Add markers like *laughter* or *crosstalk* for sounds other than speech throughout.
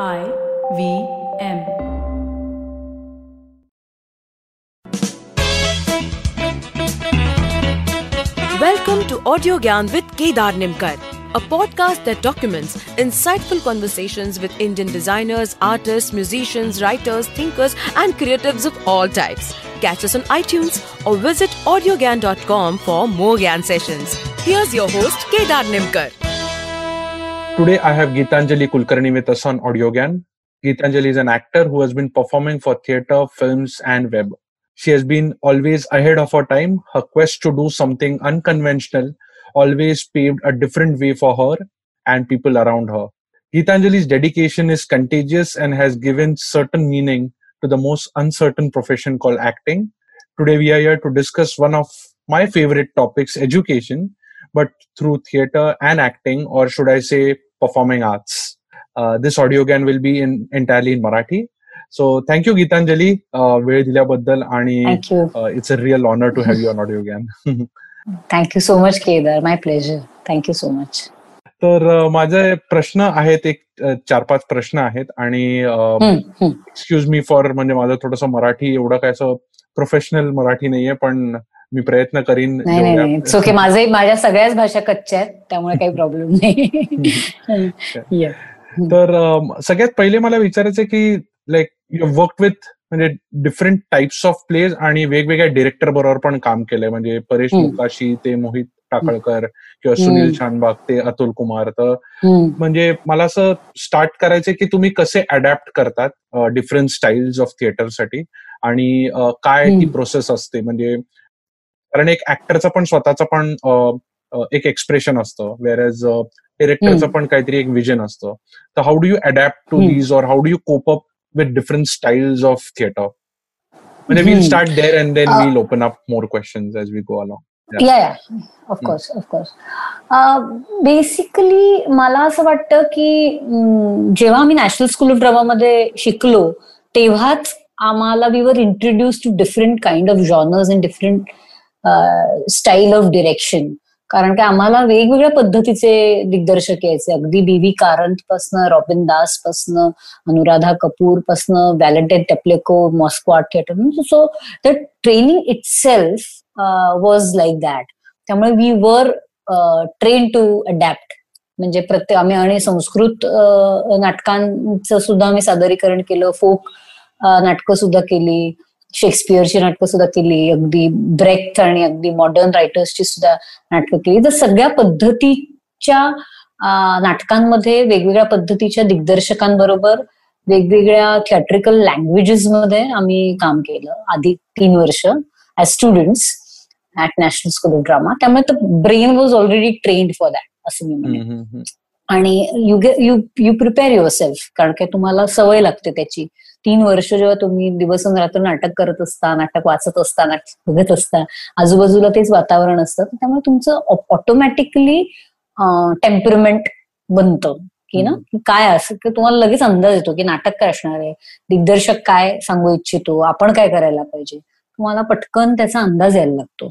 I V M. Welcome to Audio Gyan with Kedar Nimkar, a podcast that documents insightful conversations with Indian designers, artists, musicians, writers, thinkers, and creatives of all types. Catch us on iTunes or visit audiogyan.com for more Gyan sessions. Here's your host, Kedar Nimkar. Today, I have Geetanjali Kulkarni with us on AudioGyan. Geetanjali is an actor who has been performing for theatre, films, and web. She has been always ahead of her time. Her quest to do something unconventional always paved a different way for her and people around her. Geetanjali's dedication is contagious and has given certain meaning to the most uncertain profession called acting. Today, we are here to discuss one of my favorite topics, education, but through theatre and acting, or should I say, performing arts. Uh, this audio again will be in entirely in Marathi. So thank you Gitanjali वेळ दिल्याबद्दल आणि it's a real honour to have you on Audiogyan thank you so much Kedar my pleasure thank you so much तर माझे प्रश्न आहेत एक चार पाच प्रश्न आहेत आणि एक्सक्यूज मी फॉर म्हणजे माझं थोडस मराठी एवढं काय असं प्रोफेशनल मराठी नाहीये पण मी प्रयत्न करीन ओके माझे माझ्या सगळ्याच भाषा कच्च्या आहेत त्यामुळे काही प्रॉब्लेम नाही. *laughs* तर सगळ्यात पहिले मला विचारायचं की लाईक यू वर्क विथ म्हणजे डिफरंट टाइप्स ऑफ प्लेज आणि वेगवेगळ्या डिरेक्टर बरोबर पण काम केलंय. म्हणजे परेश मुकाशी ते मोहित टाकळकर किंवा सुनील शानबाग ते अतुल कुमार. तर म्हणजे मला असं स्टार्ट करायचं की तुम्ही कसे अडॅप्ट करतात डिफरंट स्टाईल्स ऑफ थिएटरसाठी आणि काय ती प्रोसेस असते? म्हणजे कारण एक ऍक्टरचा पण स्वतःचा पण एक एक्सप्रेशन असतं वेर एज डिरेक्टरचं पण काहीतरी एक विजन असतं तर how do you adapt to these or how do you cope up start there and then uh, we'll open up more questions as we go along. Yeah, yeah, yeah. of mm. course, of course. Basically मला असं वाटतं की जेव्हा आम्ही national school of ड्रामामध्ये शिकलो तेव्हाच आम्हाला we were introduced to different kind of genres and different style of direction. कारण की आम्हाला वेगवेगळ्या पद्धतीचे दिग्दर्शक यायचे. अगदी बीव्ही कारंत पासनं रॉबिन दास पासनं अनुराधा कपूर पासनं Valentin Teplyakov Moscow Art Theatre. So the training itself was like that त्यामुळे we were train to adapt म्हणजे प्रत्येक आम्ही आणि संस्कृत uh, नाटकांचं सुद्धा आम्ही सादरीकरण केलं. फोक uh, नाटकं सुद्धा केली. शेक्सपियरची नाटकं सुद्धा केली अगदी ब्रेक आणि अगदी मॉडर्न रायटर्सची सुद्धा नाटकं केली. तर सगळ्या पद्धतीच्या नाटकांमध्ये वेगवेगळ्या पद्धतीच्या दिग्दर्शकांबरोबर वेगवेगळ्या थिएट्रिकल लँग्वेजेस मध्ये आम्ही काम केलं. आधी तीन वर्ष as students at National School of Drama त्यामुळे brain was already trained for that असं मी म्हणेन. आणि you you you prepare yourself कारण की तुम्हाला सवय लागते त्याची. तीन वर्ष जेव्हा तुम्ही दिवस रात्र नाटक करत असता नाटक वाचत असता नाटक बघत असता आजूबाजूला तेच वातावरण असतं त्यामुळे तुमचं ऑटोमॅटिकली टेम्परमेंट बनतं की ना? काय असं की तुम्हाला लगेच अंदाज येतो की नाटक काय असणार आहे? दिग्दर्शक काय सांगू इच्छितो? आपण काय करायला पाहिजे? तुम्हाला पटकन त्याचा अंदाज यायला लागतो.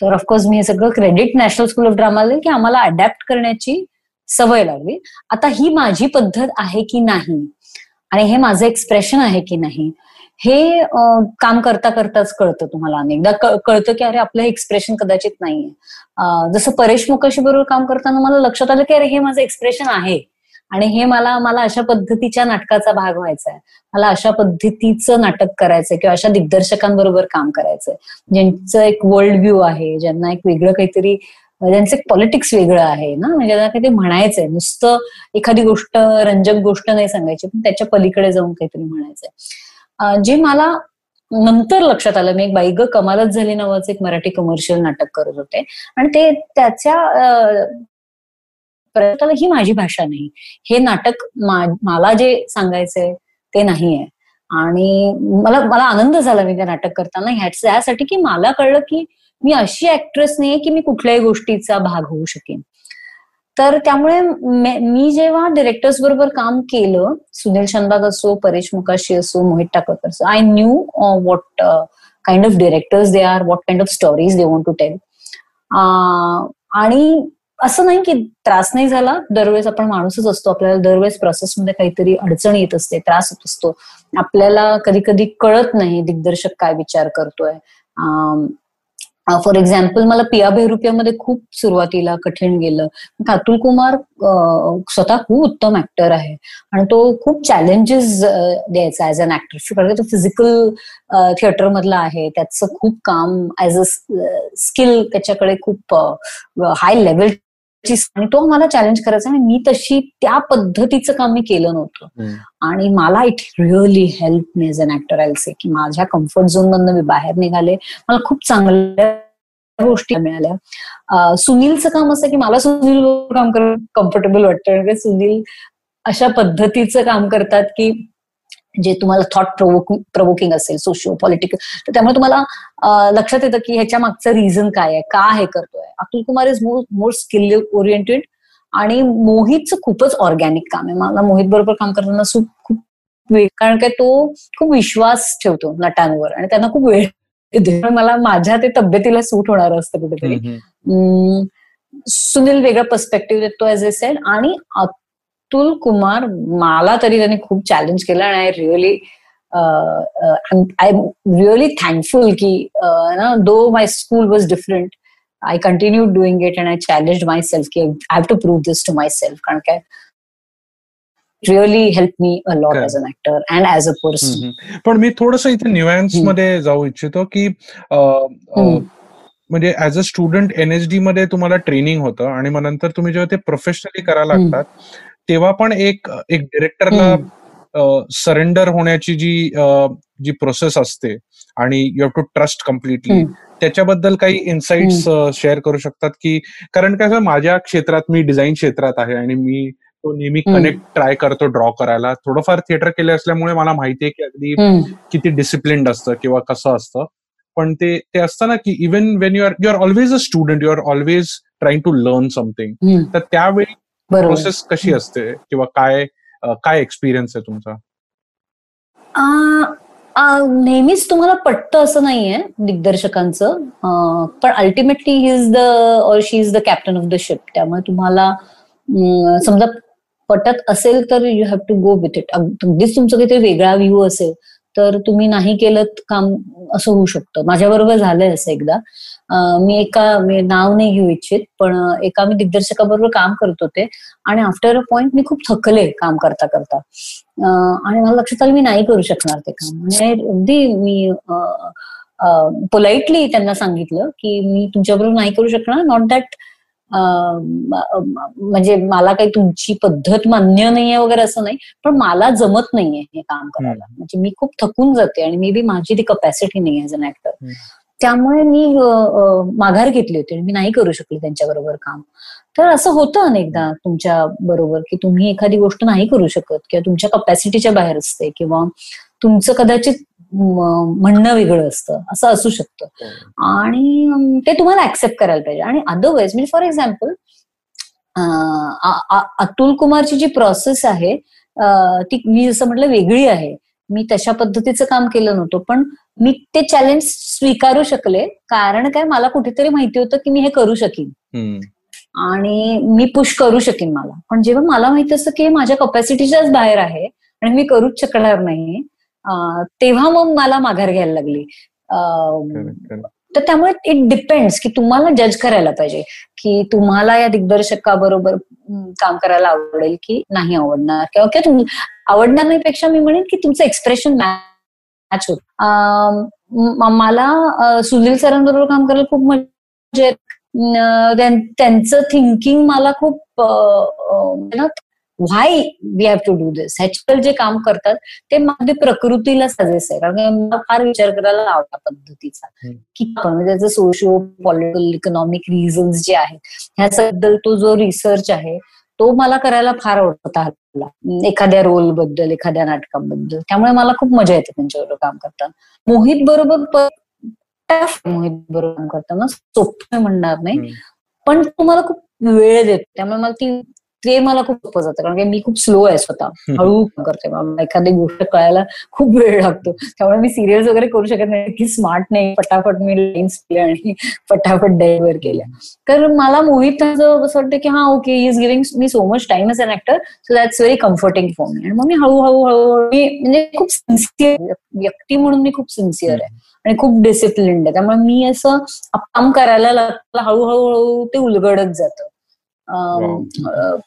तर ऑफकोर्स मी हे सगळं credit National School of Drama की आम्हाला अडॅप्ट करण्याची सवय लागली. आता ही माझी पद्धत आहे की नाही? आणि हे माझं एक्सप्रेशन आहे की नाही हे काम करता करताच कळतं तुम्हाला. अनेकदा कळतं की अरे आपलं एक्सप्रेशन कदाचित नाहीये. जसं परेश मुकाशी बरोबर काम करताना मला लक्षात आलं की अरे हे माझं एक्सप्रेशन आहे. आणि हे मला मला अशा पद्धतीच्या नाटकाचा भाग व्हायचा आहे मला अशा पद्धतीचं नाटक करायचंय किंवा अशा दिग्दर्शकांबरोबर काम करायचंय. ज्यांचं एक वर्ल्ड व्ह्यू आहे ज्यांना एक वेगळं काहीतरी म्हणजे त्यांचं पॉलिटिक्स वेगळं आहे ना. म्हणजे त्यांना काही म्हणायचंय. नुसतं एखादी गोष्ट रंजक गोष्ट नाही सांगायची पण त्याच्या पलीकडे जाऊन काहीतरी म्हणायचंय. जे मला नंतर लक्षात आलं मी एक ग कमालच झाली नावाचं एक मराठी कमर्शियल नाटक करत होते. आणि ते त्याच्या प्रयत्नाला ही माझी भाषा नाही. हे नाटक मला जे सांगायचंय ते नाहीये. आणि मला मला आनंद झाला मी ते नाटक करताना. ह्याच यासाठी की मला कळलं की मी अशी ऍक्ट्रेस नाहीये की मी कुठल्याही गोष्टीचा भाग होऊ शकेन. तर त्यामुळे मी जेव्हा डिरेक्टर्स बरोबर काम केलं सुनील शनबाग असो परेश मुकाशी असो मोहित टाकळकर असो I knew what kind of directors they are what kind of stories they want to tell आणि असं नाही की त्रास नाही झाला. दरवेळेस आपण माणूसच असतो. आपल्याला दरवेळेस प्रोसेसमध्ये काहीतरी अडचण येत असते त्रास होत असतो. आपल्याला कधी कधी कळत नाही दिग्दर्शक काय विचार करतोय. फॉर एक्झाम्पल मला पिया बेहरुपियामध्ये खूप सुरुवातीला कठीण गेलं. अतुल कुमार स्वतः खूप उत्तम ऍक्टर आहे. आणि तो खूप चॅलेंजेस द्यायचा ऍज अन ऍक्टर कारण तो फिजिकल थिएटर मधला आहे. त्याचं खूप काम ऍज अ स्किल त्याच्याकडे खूप हाय लेवल आणि तो मला चॅलेंज करायचा आणि मी तशी त्या पद्धतीचं काम मी केलं नव्हतं. आणि मला it really help me as an actor I say की माझ्या कम्फर्ट झोन मधनं मी बाहेर निघाले. मला खूप चांगल्या गोष्टी मिळाल्या. सुनीलचं काम असं की मला सुनील काम करून कम्फर्टेबल वाटतं. कारण सुनील अशा पद्धतीचं काम करतात की जे तुम्हाला थॉट प्रोवोकिंग प्रोवोकिंग असेल सोशिओ पॉलिटिकल तर त्यामुळे तुम्हाला लक्षात येतं की ह्याच्या मागचं रिझन काय आहे का हे करतोय. Atul Kumar is more more skill oriented आणि मोहितचं खूपच ऑर्गॅनिक काम आहे. मला मोहित बरोबर काम करताना खूप कारण काय तो खूप विश्वास ठेवतो नटांवर आणि त्यांना खूप वेळ मला माझ्या ते तब्येतीला सूट होणार असतं कुठेतरी. सुनील वेगळा पर्स्पेक्टिव्ह देतो एज ए सेड आणि अतुल कुमार मला तरी त्यांनी खूप चॅलेंज केलं आणि I really I really thankful की ना though my school was different I continue doing it and I challenge myself की I have to prove this to myself कारण काय really help me a lot as an actor and as a person पण मी थोडस इथे न्यूएन्समध्ये जाऊ इच्छितो की म्हणजे ऍज अ स्टुडंट एनएसडी मध्ये तुम्हाला ट्रेनिंग होतं आणि मग नंतर तुम्ही जेव्हा ते प्रोफेशनली करायला लागतात तेव्हा पण एक एक डिरेक्टरला सरेंडर होण्याची जी जी प्रोसेस असते आणि you have to trust completely त्याच्याबद्दल काही इन्साइट्स शेअर करू शकतात की कारण काय माझ्या क्षेत्रात मी डिझाईन क्षेत्रात आहे आणि मी तो नेहमी कनेक्ट ट्राय करतो ड्रॉ करायला. थोडंफार थिएटर केले असल्यामुळे मला माहिती आहे की अगदी किती डिसिप्लिन असतं किंवा कसं असतं. पण ते ते असतं ना की even when you are you are always a student you are always trying to learn something तर त्यावेळी प्रोसेस कशी असते किंवा काय काय एक्सपिरियन्स आहे तुमचा? नेहमीच तुम्हाला पटतं असं नाहीये दिग्दर्शकांचं. पण ultimately he is the or she is the captain of the ship त्यामुळे तुम्हाला समजा पटत असेल तर you have to go with it अगदीच तुमचं काहीतरी वेगळा व्ह्यू असेल. तर तुम्ही नाही केलं काम असं होऊ शकतं. माझ्याबरोबर झालंय असं एकदा. मी एका नाव नाही घेऊ इच्छित पण एका मी दिग्दर्शकाबरोबर काम करत होते आणि आफ्टर अ पॉइंट मी खूप थकले काम करता करता. आणि मला लक्षात आलं मी नाही करू शकणार ते काम. म्हणजे अगदी मी पोलाइटली त्यांना सांगितलं की मी तुमच्याबरोबर नाही करू शकणार. नॉट दॅट म्हणजे मला काही तुमची पद्धत मान्य नाहीये वगैरे असं नाही पण मला जमत नाहीये हे काम करायला. म्हणजे मी खूप थकून जाते आणि मे बी माझी ती कपॅसिटी नाही ऍज अन ऍक्टर त्यामुळे मी माघार घेतली होती आणि मी नाही करू शकले त्यांच्या बरोबर काम. तर असं होतं अनेकदा तुमच्या बरोबर की तुम्ही एखादी गोष्ट नाही करू शकत किंवा तुमच्या कपॅसिटीच्या बाहेर असते किंवा तुमचं कदाचित म्हणणं वेगळं असतं. असं असू शकतं. आणि ते तुम्हाला ऍक्सेप्ट करायला पाहिजे. आणि अदरवाईज म्हणजे फॉर एक्झाम्पल अतुल कुमारची जी प्रोसेस आहे ती मी जसं म्हटलं वेगळी आहे. मी तशा पद्धतीचं काम केलं नव्हतं पण मी ते चॅलेंज स्वीकारू शकले. कारण काय मला कुठेतरी माहिती होतं की मी हे करू शकीन. आणि मी पुश करू शकेन मला. पण जेव्हा मला माहिती असतं की माझ्या कपॅसिटीच्याच बाहेर आहे आणि मी करूच शकणार नाही तेव्हा मग मला माघार घ्यायला लागली. तर त्यामुळे इट डिपेंड्स की तुम्हाला जज करायला पाहिजे. की तुम्हाला या दिग्दर्शकाबरोबर काम करायला आवडेल की नाही आवडणार? किंवा आवडणार नाही पेक्षा मी म्हणेन की तुमचं एक्सप्रेशन मॅच होत मला सुनील सरांबरोबर काम करायला खूप म्हणजे त्यांचं थिंकिंग मला खूप why we have to do this ह्याच्यावर जे काम करतात ते माझ्या प्रकृतीला सजेस आहे. कारण मला फार विचार करायला आवडला पद्धतीचा. की म्हणजे त्याचं सोशिओ पॉलिटिकल इकॉनॉमिक रिझन्स जे आहेत ह्याच्याबद्दल तो जो रिसर्च आहे तो मला करायला फार आवडता एखाद्या रोलबद्दल एखाद्या नाटकाबद्दल. त्यामुळे मला खूप मजा येते त्यांच्याबरोबर काम करताना. मोहित बरोबर मोहित बरोबर काम करताना. सोपं म्हणणार नाही. पण तुम्हाला खूप वेळ देतो. त्यामुळे मला ती ते मला खूप सोपं जातं कारण की मी खूप स्लो आहे स्वतः. हळू करते. एखादी गोष्ट कळायला खूप वेळ लागतो. त्यामुळे मी सिरियल्स वगैरे करू शकत नाही. की स्मार्ट नाही. फटाफट मी लाईन्स केल्या आणि फटाफट डेलिव्हर केल्या. तर मला मूवीत असं वाटतं की हा okay is giving me so much time as an actor so that's very comforting for me आणि मग मी हळूहळू हळूहळू मी म्हणजे खूप सिन्सिअर व्यक्ती म्हणून मी खूप सिन्सिअर आहे. आणि खूप डिसिप्लिन्ड आहे. त्यामुळे मी असं काम करायला लागलं हळूहळू हळू ते उलगडत जातं.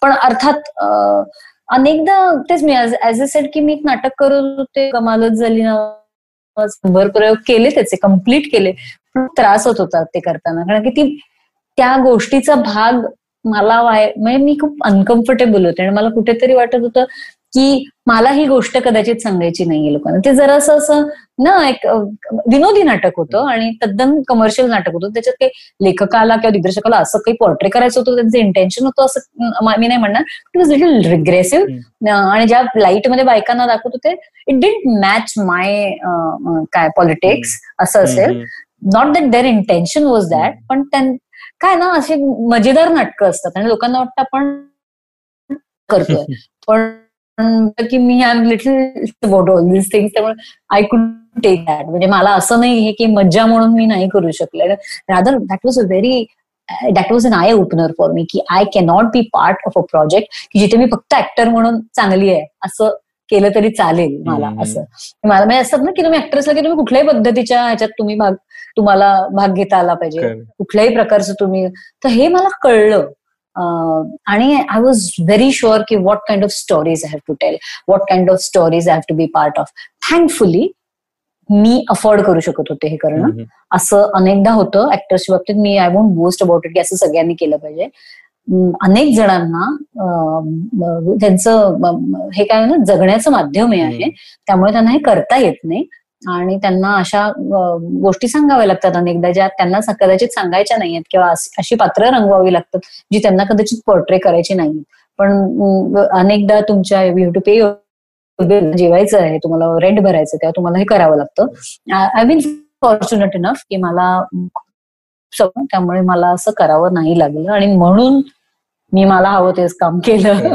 पण अर्थात अनेकदा तेच मी ऍज अ सेट की मी एक नाटक करत होते कमालच झाली ना प्रयोग केले त्याचे कंप्लीट केले पण त्रास होत होता ते करताना. कारण की ती त्या गोष्टीचा भाग मला वाय म्हणजे मी खूप अनकम्फर्टेबल होते. आणि मला कुठेतरी वाटत होतं की मला ही गोष्ट कदाचित सांगायची नाहीये लोकांना. ते जरासं असं ना एक विनोदी नाटक होतं आणि तद्दन कमर्शियल नाटक होतं. त्याच्यात काही लेखकाला किंवा दिग्दर्शकाला असं काही पोर्ट्रे करायचं होतं त्यांचं इंटेन्शन होतं असं मी नाही म्हणणार. इट वॉज लिटल रिग्रेसिव्ह आणि ज्या लाइटमध्ये बायकांना दाखवत होते इट डिंट मॅच माय काय पॉलिटिक्स असं असेल. Not that there intention was that पण काय ना अशी मजेदार नाटकं असतात. आणि लोकांना वाटतं आपण *laughs* करतोय. पण की मी I am little about all this things त्यामुळे आय कुड टेक दॅट म्हणजे मला असं नाही की मज्जा म्हणून मी नाही करू शकले. Rather that was a very that was an eye opener for me की I cannot be part of a project की जिथे मी फक्त ऍक्टर म्हणून चांगली आहे असं केलं तरी चालेल मला असं. मला म्हणजे असतात ना की तुम्ही ऍक्टर असला की तुम्ही कुठल्याही पद्धतीच्या ह्याच्यात तुम्ही भाग तुम्हाला भाग घेता आला पाहिजे कुठल्याही प्रकारचं तुम्ही तर हे मला कळलं. आणि आय वॉज व्हेरी शुअर की what kind of stories I have to tell what kind of stories I have to be part of thankfully me afford करू शकत होते हे करणं. असं अनेकदा होतं ऍक्टर्सच्या बाबतीत. मी I won't boast about it की असं सगळ्यांनी केलं पाहिजे. अनेक जणांना त्यांचं हे काय ना जगण्याचं माध्यम हे आहे. त्यामुळे त्यांना हे करता येत नाही. आणि त्यांना अशा गोष्टी सांगाव्या लागतात अनेकदा ज्या त्यांना कदाचित सांगायच्या नाहीयेत किंवा अशी पात्र रंगवावी लागतात जी त्यांना कदाचित पोर्ट्रे करायची नाही पण अनेकदा तुमच्या यू टू पे जेवायचं आहे तुम्हाला रेंट भरायचं तेव्हा तुम्हाला हे करावं लागतं. आय बीन फॉर्च्युनेट इनफ की मला त्यामुळे मला असं करावं नाही लागलं. आणि म्हणून मी मला हवं तेच काम केलं.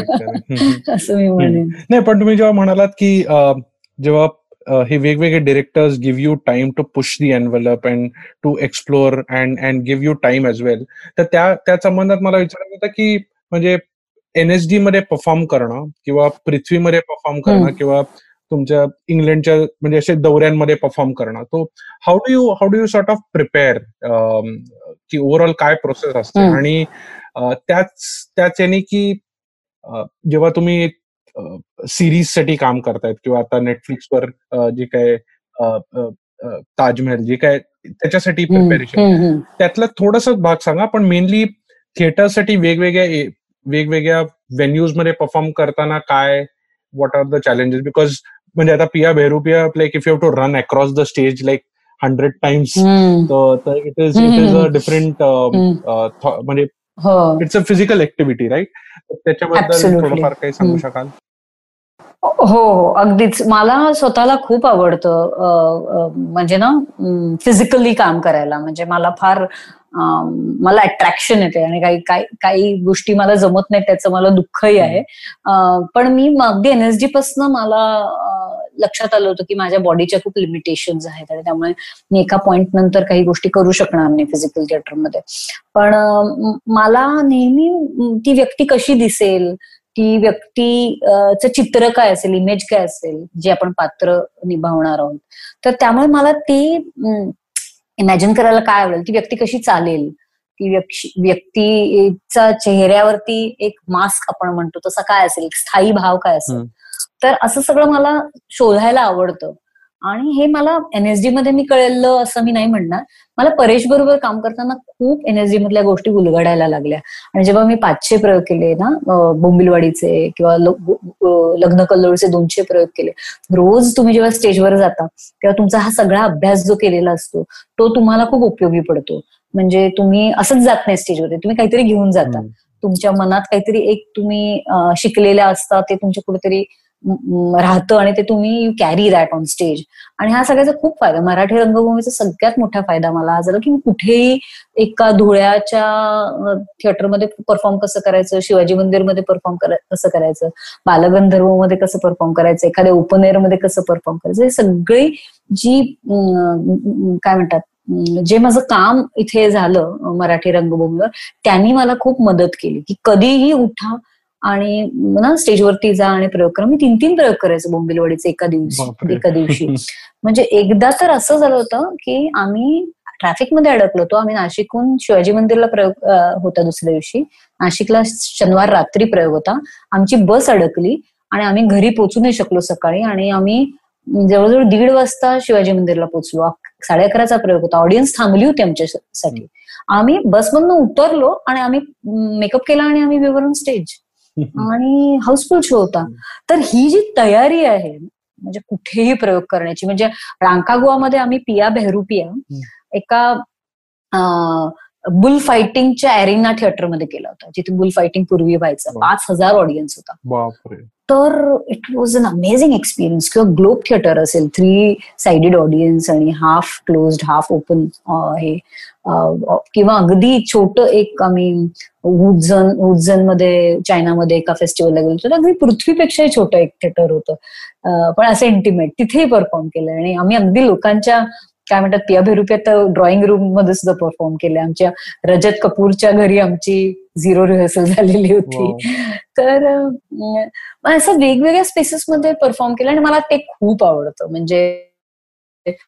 *laughs* असं मी म्हणेन. नाही पण तुम्ही जेव्हा म्हणालात की जेव्हा हे वेगवेगळे directors give you time to push the envelope and to explore and and give you time as well तर त्या त्या संबंधात मला विचारायचं होतं की म्हणजे एनएसडी मध्ये परफॉर्म करणं किंवा पृथ्वीमध्ये परफॉर्म करणं किंवा तुमच्या इंग्लंडच्या म्हणजे असे दौऱ्यांमध्ये परफॉर्म करणं. तो how do you how do you sort of prepare की ओव्हरऑल काय प्रोसेस असते? आणि त्याच त्याच याने की जेव्हा तुम्ही सिरीज साठी काम करतायत किंवा आता नेटफ्लिक्सवर जे काय ताजमहल जे काय त्याच्यासाठी प्रिपेरेशन त्यातला थोडस भाग सांगा पण मेनली थिएटरसाठी वेगवेगळ्या वेगवेगळ्या व्हेन्यूजमध्ये परफॉर्म करताना काय what are the challenges because म्हणजे आता Piya Behrupiya like if you to run across the stage like hundred times it is it is a different म्हणजे it's a physical activity right त्याच्याबद्दल थोडंफार काही सांगू शकाल? हो हो अगदीच. मला स्वतःला खूप आवडतं म्हणजे ना फिजिकली काम करायला. म्हणजे मला फार मला अट्रॅक्शन येते आणि काही काही काही गोष्टी मला जमत नाही त्याचं मला दुःखही आहे. पण मी अगदी एनएसडी पासन मला लक्षात आलं होतं की माझ्या बॉडीच्या खूप लिमिटेशन आहेत आणि त्यामुळे मी एका पॉइंट नंतर काही गोष्टी करू शकणार नाही फिजिकल थिएटरमध्ये पण मला नेहमी ती व्यक्ती कशी दिसेल ती व्यक्तीचं चित्र काय असेल इमेज काय असेल जे आपण पात्र निभावणार आहोत. तर त्यामुळे मला ते इमॅजिन करायला काय आवडेल ती व्यक्ती कशी चालेल? ती व्यक्तीचा चेहऱ्यावरती एक मास्क आपण म्हणतो तसा काय असेल? एक स्थायी भाव काय असेल? तर असं सगळं मला शोधायला आवडतं. आणि हे मला एनएसडी मध्ये मी कळलं असं मी नाही म्हणणार. मला परेश बरोबर काम करताना खूप एनएसडी मधल्या गोष्टी उलगडायला लागल्या. आणि जेव्हा मी पाचशे प्रयोग केले ना बोंबिलवाडीचे किंवा लग्न कल्लोळचे दोनशे प्रयोग केले रोज तुम्ही जेव्हा स्टेजवर जाता तेव्हा तुमचा हा सगळा अभ्यास जो केलेला असतो तो तुम्हाला खूप उपयोगी पडतो. म्हणजे तुम्ही असंच जात नाही स्टेजवर तुम्ही काहीतरी घेऊन जाता. तुमच्या मनात काहीतरी एक तुम्ही शिकलेल्या असता ते तुमच्या कुठेतरी राहतं आणि ते तुम्ही you carry that on stage आणि हा सगळ्याचा खूप फायदा. मराठी रंगभूमीचा सगळ्यात मोठा फायदा मला हा झाला की मी कुठेही एका धुळ्याच्या थिएटरमध्ये परफॉर्म कसं करायचं शिवाजी मंदिरमध्ये परफॉर्म कसं करायचं बालगंधर्वमध्ये कसं परफॉर्म करायचं एखाद्या ओपन एअरमध्ये कसं परफॉर्म करायचं हे सगळी जी काय म्हणतात जे माझं काम इथे झालं मराठी रंगभूमीवर त्यांनी मला खूप मदत केली की कधीही उठा आणि ना स्टेजवरती जा आणि प्रयोग करा. मी तीन तीन प्रयोग करायचो बोंबिलवाडीचे एका दिवशी एका दिवशी. *laughs* म्हणजे एकदा तर असं झालं होतं की आम्ही ट्रॅफिकमध्ये अडकलो होतो. आम्ही नाशिकहून शिवाजी मंदिरला प्रयोग होता दुसऱ्या दिवशी. नाशिकला शनिवार रात्री प्रयोग होता. आमची बस अडकली आणि आम्ही घरी पोचू नाही शकलो सकाळी आणि आम्ही जवळजवळ दीड वाजता शिवाजी मंदिरला पोहोचलो. साडे अकराचा प्रयोग होता. ऑडियन्स थांबली होती आमच्यासाठी. आम्ही बसमधनं उतरलो आणि आम्ही मेकअप केला आणि आम्ही विवरण स्टेज. आणि हाऊसफुल शो होता. तर ही जी तयारी आहे म्हणजे कुठेही प्रयोग करण्याची म्हणजे रांकागुआमध्ये आम्ही पिया बेहरूपिया एका बुल फायटिंगच्या एरिना थिएटरमध्ये केला होता जिथे बुल फायटिंग पूर्वी व्हायचं. पाच हजार ऑडियन्स होता. तर it was an amazing experience किंवा ग्लोब थिएटर असेल थ्री साइडेड ऑडियन्स आणि हाफ क्लोज्ड हाफ ओपन हे किंवा अगदी छोट एक आम्ही उज्जन उज्जनमध्ये चायनामध्ये एका फेस्टिवलला गेलो तर अगदी पृथ्वीपेक्षाही छोटं एक थिएटर होतं. पण असं इंटिमेट तिथेही परफॉर्म केलं आणि आम्ही अगदी लोकांच्या काय म्हणतात पिया भेरुपिया ड्रॉइंग रूममध्ये सुद्धा परफॉर्म केले आमच्या रजत कपूरच्या घरी आमची झिरो रिहर्सल झालेली होती. तर असं वेगवेगळ्या स्पेसेस मध्ये परफॉर्म केलं आणि मला ते खूप आवडतं. म्हणजे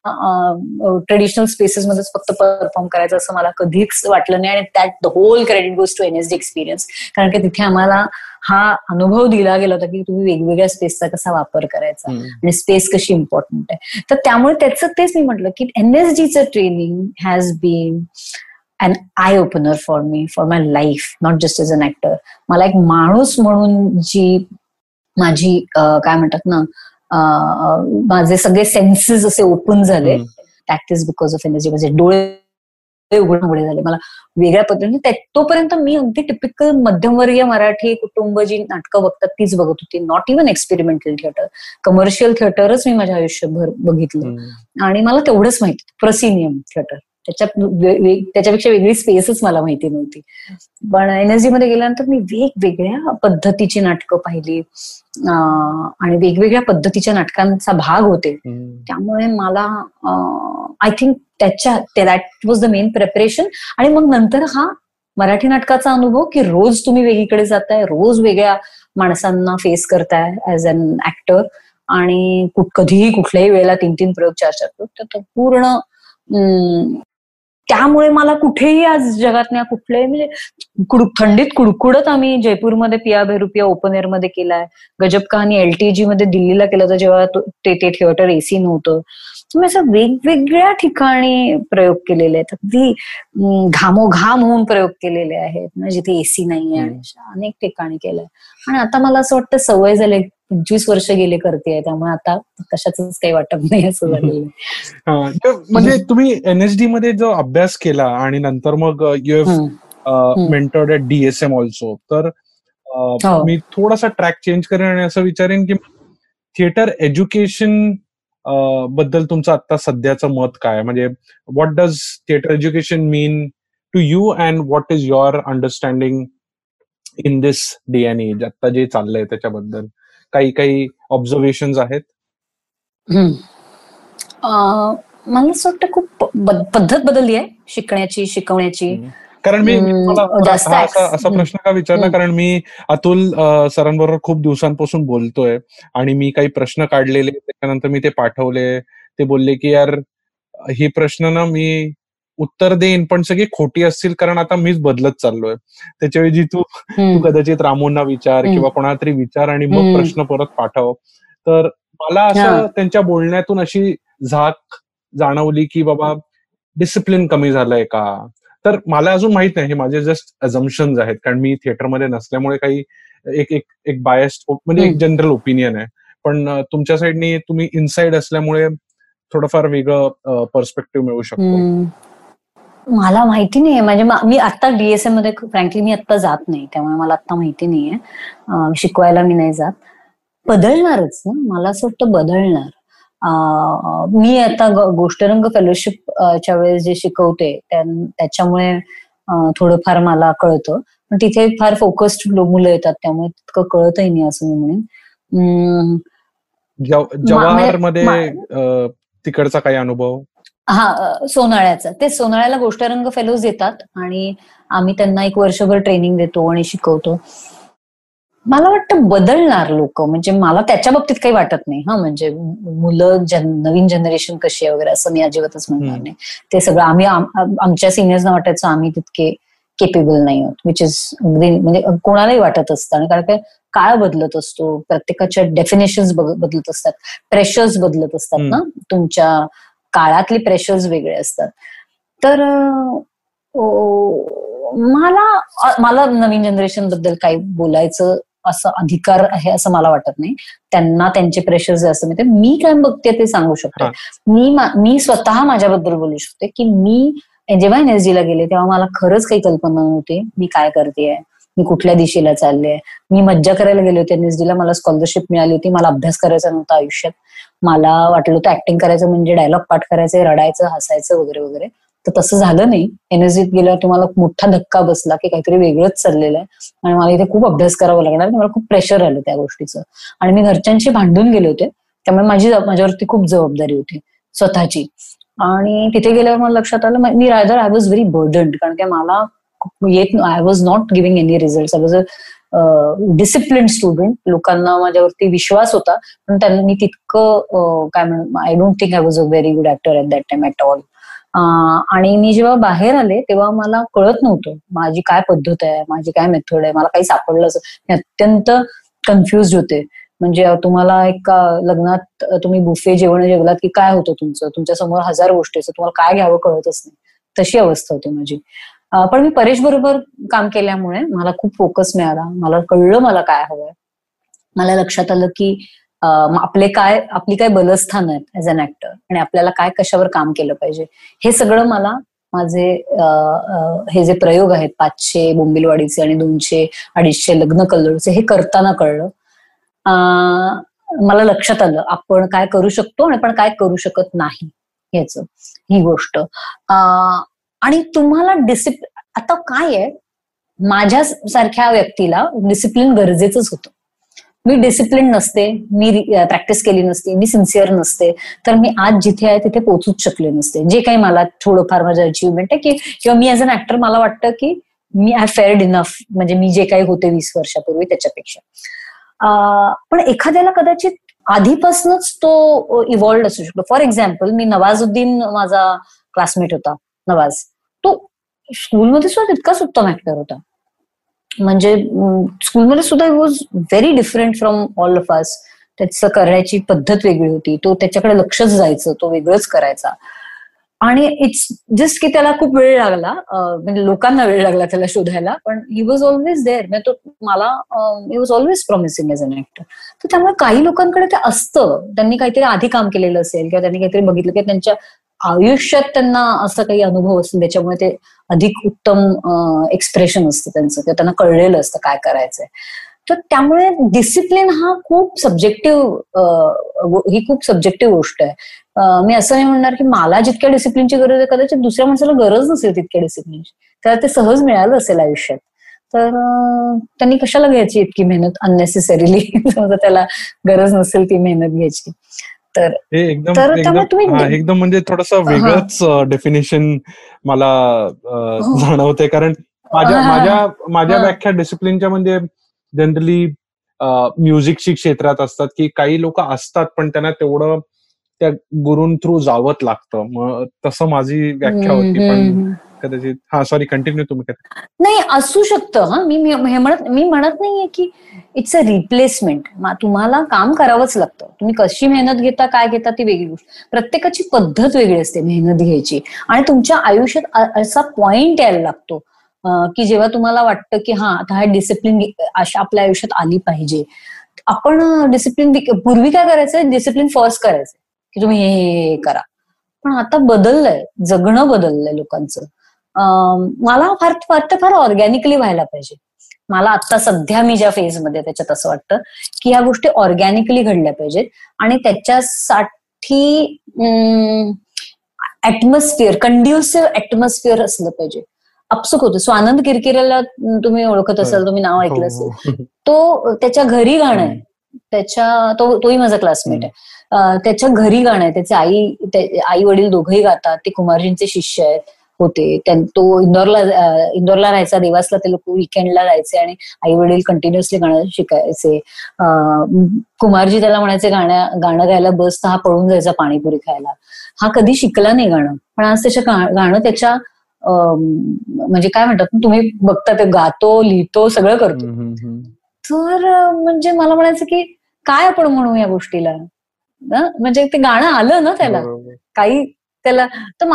ट्रेडिशनल स्पेसेस मध्येच फक्त परफॉर्म करायचं असं मला कधीच वाटलं नाही आणि that the whole credit goes to NSD experience कारण की तिथे आम्हाला हा अनुभव दिला गेला होता की तुम्ही वेगवेगळ्या स्पेसचा कसा वापर करायचा आणि स्पेस कशी इम्पॉर्टंट आहे. तर त्यामुळे त्याचं तेच मी म्हटलं की एनएसडीचं training has been an eye opener for me for my life not just as an actor मला एक माणूस म्हणून जी माझी काय म्हणतात ना माझे सगळे सेन्सेस असे ओपन झाले. That is because of energy म्हणजे डोळे उघडे झाले. मला वेगळ्या पद्धतीने तोपर्यंत मी अगदी टिपिकल मध्यमवर्गीय मराठी कुटुंब जी नाटकं बघतात तीच बघत होती. Not even experimental theatre commercial थिएटरच मी माझ्या आयुष्यभर बघितलं. आणि मला तेवढंच माहिती प्रसिनियम थिएटर त्याच्यात त्याच्यापेक्षा वेगळी स्पेसच मला माहिती नव्हती. पण एनएसजी मध्ये गेल्यानंतर मी वेगवेगळ्या पद्धतीची नाटकं पाहिली. आणि वेगवेगळ्या पद्धतीच्या नाटकांचा भाग होते. त्यामुळे मला आय थिंक त्याच्या that was the main preparation आणि मग नंतर हा मराठी नाटकाचा अनुभव की रोज तुम्ही वेगळीकडे जाताय रोज वेगळ्या माणसांना फेस करताय ऍज अन ऍक्टर आणि कधीही कुठल्याही वेळेला तीन तीन प्रयोग चार चार प्रयोग तर पूर्ण त्यामुळे मला कुठेही आज जगातल्या कुठल्याही म्हणजे थंडीत कुडकुडत आम्ही जयपूरमध्ये पिया भेरुपिया ओपन एअरमध्ये केलाय. गजब कहाणी एलटीजी मध्ये दिल्लीला केलं होतं जेव्हा ते ते थिएटर एसी नव्हतं. तुम्ही असं वेगवेगळ्या ठिकाणी प्रयोग केलेले आहेत. अगदी घामोघाम होऊन प्रयोग केलेले आहेत. जिथे एसी नाही आहे अनेक ठिकाणी केलंय. आणि आता मला असं वाटतं सवय झाली पंचवीस वर्ष गेले करते त्यामुळे आता कशाच काही वाटत नाही असं *laughs* झालेलं. म्हणजे तुम्ही एनएसडी मध्ये जो अभ्यास केला आणि नंतर मग you have mentored at DSM also तर मी थोडासा ट्रॅक चेंज करेन आणि असं विचारेन की थिएटर एज्युकेशनबद्दल तुमचं आता सध्याचं मत काय? म्हणजे what does theatre education mean to you and what is your understanding in this day and age आता जे चाललंय त्याच्याबद्दल. काही काही ऑब्झर्वेशन आहेत? मला असं वाटतं खूप पद्धत बदलली आहे शिकण्याची शिकवण्याची. कारण मी असा प्रश्न का विचारला कारण मी अतुल सरांबरोबर खूप दिवसांपासून बोलतोय आणि मी काही प्रश्न काढलेले त्याच्यानंतर मी ते पाठवले. ते बोलले की यार हे प्रश्न ना मी उत्तर देईन पण सगळी खोटी असतील कारण आता मीच बदलत चाललोय. त्याच्याऐवजी तू तू कदाचित रामोंना विचार किंवा कोणाला तरी विचार आणि मग प्रश्न परत पाठव. तर मला असं त्यांच्या बोलण्यातून अशी झाक जाणवली की बाबा डिसिप्लिन कमी झालंय का? तर मला अजून माहीत नाही हे माझे जस्ट अजम्पन्स आहेत. कारण मी थिएटरमध्ये नसल्यामुळे काही एक एक एक बायस्ट म्हणजे एक जनरल ओपिनियन आहे. पण तुमच्या साईडनी तुम्ही इनसाइड असल्यामुळे थोडंफार वेगळं पर्स्पेक्टिव्ह मिळू शकतो. मला माहिती नाहीये. म्हणजे मी आता डीएसएममध्ये फ्रँकली मी आता जात नाही. त्यामुळे मला आता माहिती नाहीये. शिकवायला मी नाही जात. बदलणारच ना. मला असं वाटतं बदलणार. मी आता गोष्टरंग फेलोशिप च्या वेळेस जे शिकवते त्या- त्याच्यामुळे थोडंफार मला कळतं. पण तिथे फार फोकस्ड मुलं येतात. त्यामुळे तितकं कळतही नाही असं मी म्हणेन. अं, जव- जवाहरमध्ये अ, तिकडचा काही अनुभव? हा सोनाळ्याचा. ते सोनाळ्याला गोष्टरंग फेलोज येतात आणि आम्ही त्यांना एक वर्षभर ट्रेनिंग देतो आणि शिकवतो. मला वाटतं बदलणार लोक. म्हणजे मला त्याच्या बाबतीत काही वाटत नाही. हा म्हणजे मुलं जन नवीन जनरेशन कशी आहे वगैरे असं मी अजिबातच म्हणणार. नाही. ते सगळं आम्ही आम- आमच्या सिनियर्सना वाटायचं आम्ही तितके केपेबल नाही आहोत विच इज म्हणजे कोणालाही वाटत असतं. आणि कारण काय काळ बदलत असतो. प्रत्येकाच्या डेफिनेशन्स बदलत असतात. प्रेशर्स बदलत असतात. ना तुमच्या काळातले प्रेशर्स वेगळे असतात. तर मला मला नवीन जनरेशनबद्दल काही बोलायचं असं अधिकार आहे असं मला वाटत नाही. त्यांना त्यांचे प्रेशर्स असं माहिती मी काय बघते ते सांगू शकते. मी मा- स्वतः माझ्याबद्दल बोलू शकते की मी जेव्हा एनएसजी ला गेले तेव्हा मला खरंच काही कल्पना नव्हती. मी काय करते मी कुठल्या दिशेला चालले मी मज्जा करायला गेले होते एनएसडी ला मला स्कॉलरशिप मिळाली होती मला अभ्यास करायचा नव्हता आयुष्यात. मला वाटलं होतं ऍक्टिंग करायचं म्हणजे डायलॉग पाठ करायचं रडायचं हसायचं वगैरे वगैरे. तर तसं झालं नाही. एनएसजीत गेल्यावर तुम्हाला मोठा धक्का बसला की काहीतरी वेगळंच चाललेलं आहे. आणि मला इथे खूप अभ्यास करावा लागणार मला खूप प्रेशर आलं त्या गोष्टीचं. आणि मी घरच्यांशी भांडून गेले होते. त्यामुळे माझी माझ्यावरती खूप जबाबदारी होती स्वतःची. आणि तिथे गेल्यावर मला लक्षात आलं मी rather I was very burdened कारण की मला येत I was not giving any result I was a discipline student लोकांना माझ्यावरती विश्वास होता पण त्यांना मी तितकं uh, काय म्हण I don't think I was a very good actor at that time at all आणि मी जेव्हा बाहेर आले तेव्हा मला कळत नव्हतं माझी काय पद्धत आहे माझी काय मेथड आहे मला काही सापडलंच मी अत्यंत कन्फ्युज होते. म्हणजे तुम्हाला एक लग्नात तुम्ही बुफे जेवण जेवलात की काय होतं तुमचं? तुमच्यासमोर हजार गोष्टी तुम्हाला काय घ्यावं कळतच नाही. तशी अवस्था होती माझी. पण मी परेश बरोबर काम केल्यामुळे मला खूप फोकस मिळाला. मला कळलं मला काय हवंय. मला लक्षात आलं की आपले काय आपली काय बलस्थान आहेत ऍज अन ऍक्टर आणि आपल्याला काय कशावर काम केलं पाहिजे हे सगळं मला माझे हे जे प्रयोग आहेत पाचशे बोंबिलवाडीचे आणि दोनशे अडीचशे लग्न कल्लोळचे हे करताना कळलं. मला लक्षात आलं आपण काय करू शकतो आणि आपण काय करू शकत नाही याच ही गोष्ट. आणि तुम्हाला डिसिप्लिन आता काय आहे? माझ्या सारख्या व्यक्तीला डिसिप्लिन गरजेचंच होतं. मी डिसिप्लिन नसते मी प्रॅक्टिस केली नसते मी सिन्सिअर नसते तर मी आज जिथे आहे तिथे पोहोचूच शकले नसते. जे काही मला थोडंफार माझं अचिव्हमेंट आहे की किंवा मी ऍज अन ऍक्टर मला वाटतं की मी आय फेअर्ड इनफ म्हणजे मी जे काही होते वीस वर्षापूर्वी त्याच्यापेक्षा. पण एखाद्याला कदाचित आधीपासूनच तो इव्हॉल्ड असू शकतो. फॉर एक्झाम्पल मी नवाजुद्दीन माझा क्लासमेट होता. नवाज तो स्कूलमध्ये सुद्धा तितकाच उत्तम ऍक्टर होता. म्हणजे स्कूलमध्ये सुद्धा was very different from all of us त्याचं करण्याची पद्धत वेगळी होती. तो त्याच्याकडे लक्षच जायचं तो वेगळंच करायचा. आणि इट्स जस्ट की त्याला खूप वेळ लागला म्हणजे लोकांना वेळ लागला त्याला शोधायला पण ही वॉज ऑलवेज देअर म्हणजे तो मला ही was always promising as an actor तर त्यामुळे काही लोकांकडे ते असतं. त्यांनी काहीतरी आधी काम केलेलं असेल किंवा त्यांनी काहीतरी बघितलं की त्यांच्या आयुष्यात त्यांना असा काही अनुभव असतो त्याच्यामुळे ते अधिक उत्तम एक्सप्रेशन असतं त्यांचं. किंवा त्यांना कळलेलं असतं काय करायचंय. तर त्यामुळे डिसिप्लिन हा खूप सब्जेक्टिव्ह ही खूप सब्जेक्टिव्ह गोष्ट आहे. मी असं नाही म्हणणार की मला जितक्या डिसिप्लिनची गरज आहे कदाचित दुसऱ्या माणसाला गरज नसेल तितक्या डिसिप्लिनची त्याला ते सहज मिळालं असेल आयुष्यात. तर त्यांनी कशाला घ्यायची इतकी मेहनत? अननेसेसरीली *laughs* समजा त्याला गरज नसेल ती मेहनत घ्यायची. तर हे एकदम तर एकदम त्यामुळे तुम्ही एकदम म्हणजे थोडस वेगळंच डेफिनेशन मला हो. जाणवते कारण माझ्या. माझ्या माझ्या. व्याख्या डिसिप्लिनच्या म्हणजे जनरली म्युझिकची क्षेत्रात असतात की काही लोक असतात पण त्यांना तेवढं त्या गुरुं थ्रू जावत लागतं मग तसं माझी व्याख्या होती पण. कदाचित हा सॉरी कंटिन्यू तुम्ही नाही असू शकतं हा. मी हे म्हणत मी म्हणत नाहीये की इट्स अ रिप्लेसमेंट तुम्हाला काम करावंच लागतं. तुम्ही कशी मेहनत घेता काय घेता ती वेगळी गोष्ट. प्रत्येकाची पद्धत वेगळी असते मेहनत घ्यायची. आणि तुमच्या आयुष्यात असा पॉइंट यायला लागतो की जेव्हा तुम्हाला वाटतं की हा आता हा डिसिप्लिन अशा आपल्या आयुष्यात आली पाहिजे. आपण डिसिप्लिन पूर्वी काय करायचं? डिसिप्लिन फर्स्ट करायचं. की तुम्ही हे करा. पण आता बदललंय. जगणं बदललंय लोकांचं. मला फार वाटतं फार ऑर्गॅनिकली व्हायला पाहिजे. मला आता सध्या मी ज्या फेजमध्ये त्याच्यात असं वाटतं की ह्या गोष्टी ऑर्गॅनिकली घडल्या पाहिजेत. आणि त्याच्यासाठी ऍटमॉस्फिअर कंड्युसिव्ह ऍटमॉस्फिअर असलं पाहिजे. अपसुक होतं. स्वानंद किरकिरेला तुम्ही ओळखत असाल तुम्ही नाव ऐकलं असेल. हो, हो. *laughs* तो त्याच्या घरी गाणं आहे. त्याच्या तो तोही माझा क्लासमेट आहे. त्याच्या घरी गाणं आहे. त्याचे आई आई वडील दोघंही गातात. ते कुमारजींचे शिष्य आहेत. होते तो इंदोरला इंदोरला राहायचा देवासला ते लोक विकेंडला जायचे आणि आई वडील कंटिन्युअसली गाणं शिकायचे कुमारजी त्याला म्हणायचे गाण्या गाणं गायला बस तर हा पळून जायचा पाणीपुरी खायला हा कधी शिकला नाही गाणं पण आज त्याच्या गाणं त्याच्या म्हणजे काय म्हणतात तुम्ही बघता ते गातो लिहितो सगळं करतो. तर म्हणजे मला म्हणायचं की काय आपण म्हणू या गोष्टीला? म्हणजे ते गाणं आलं ना त्याला. काही त्याला तर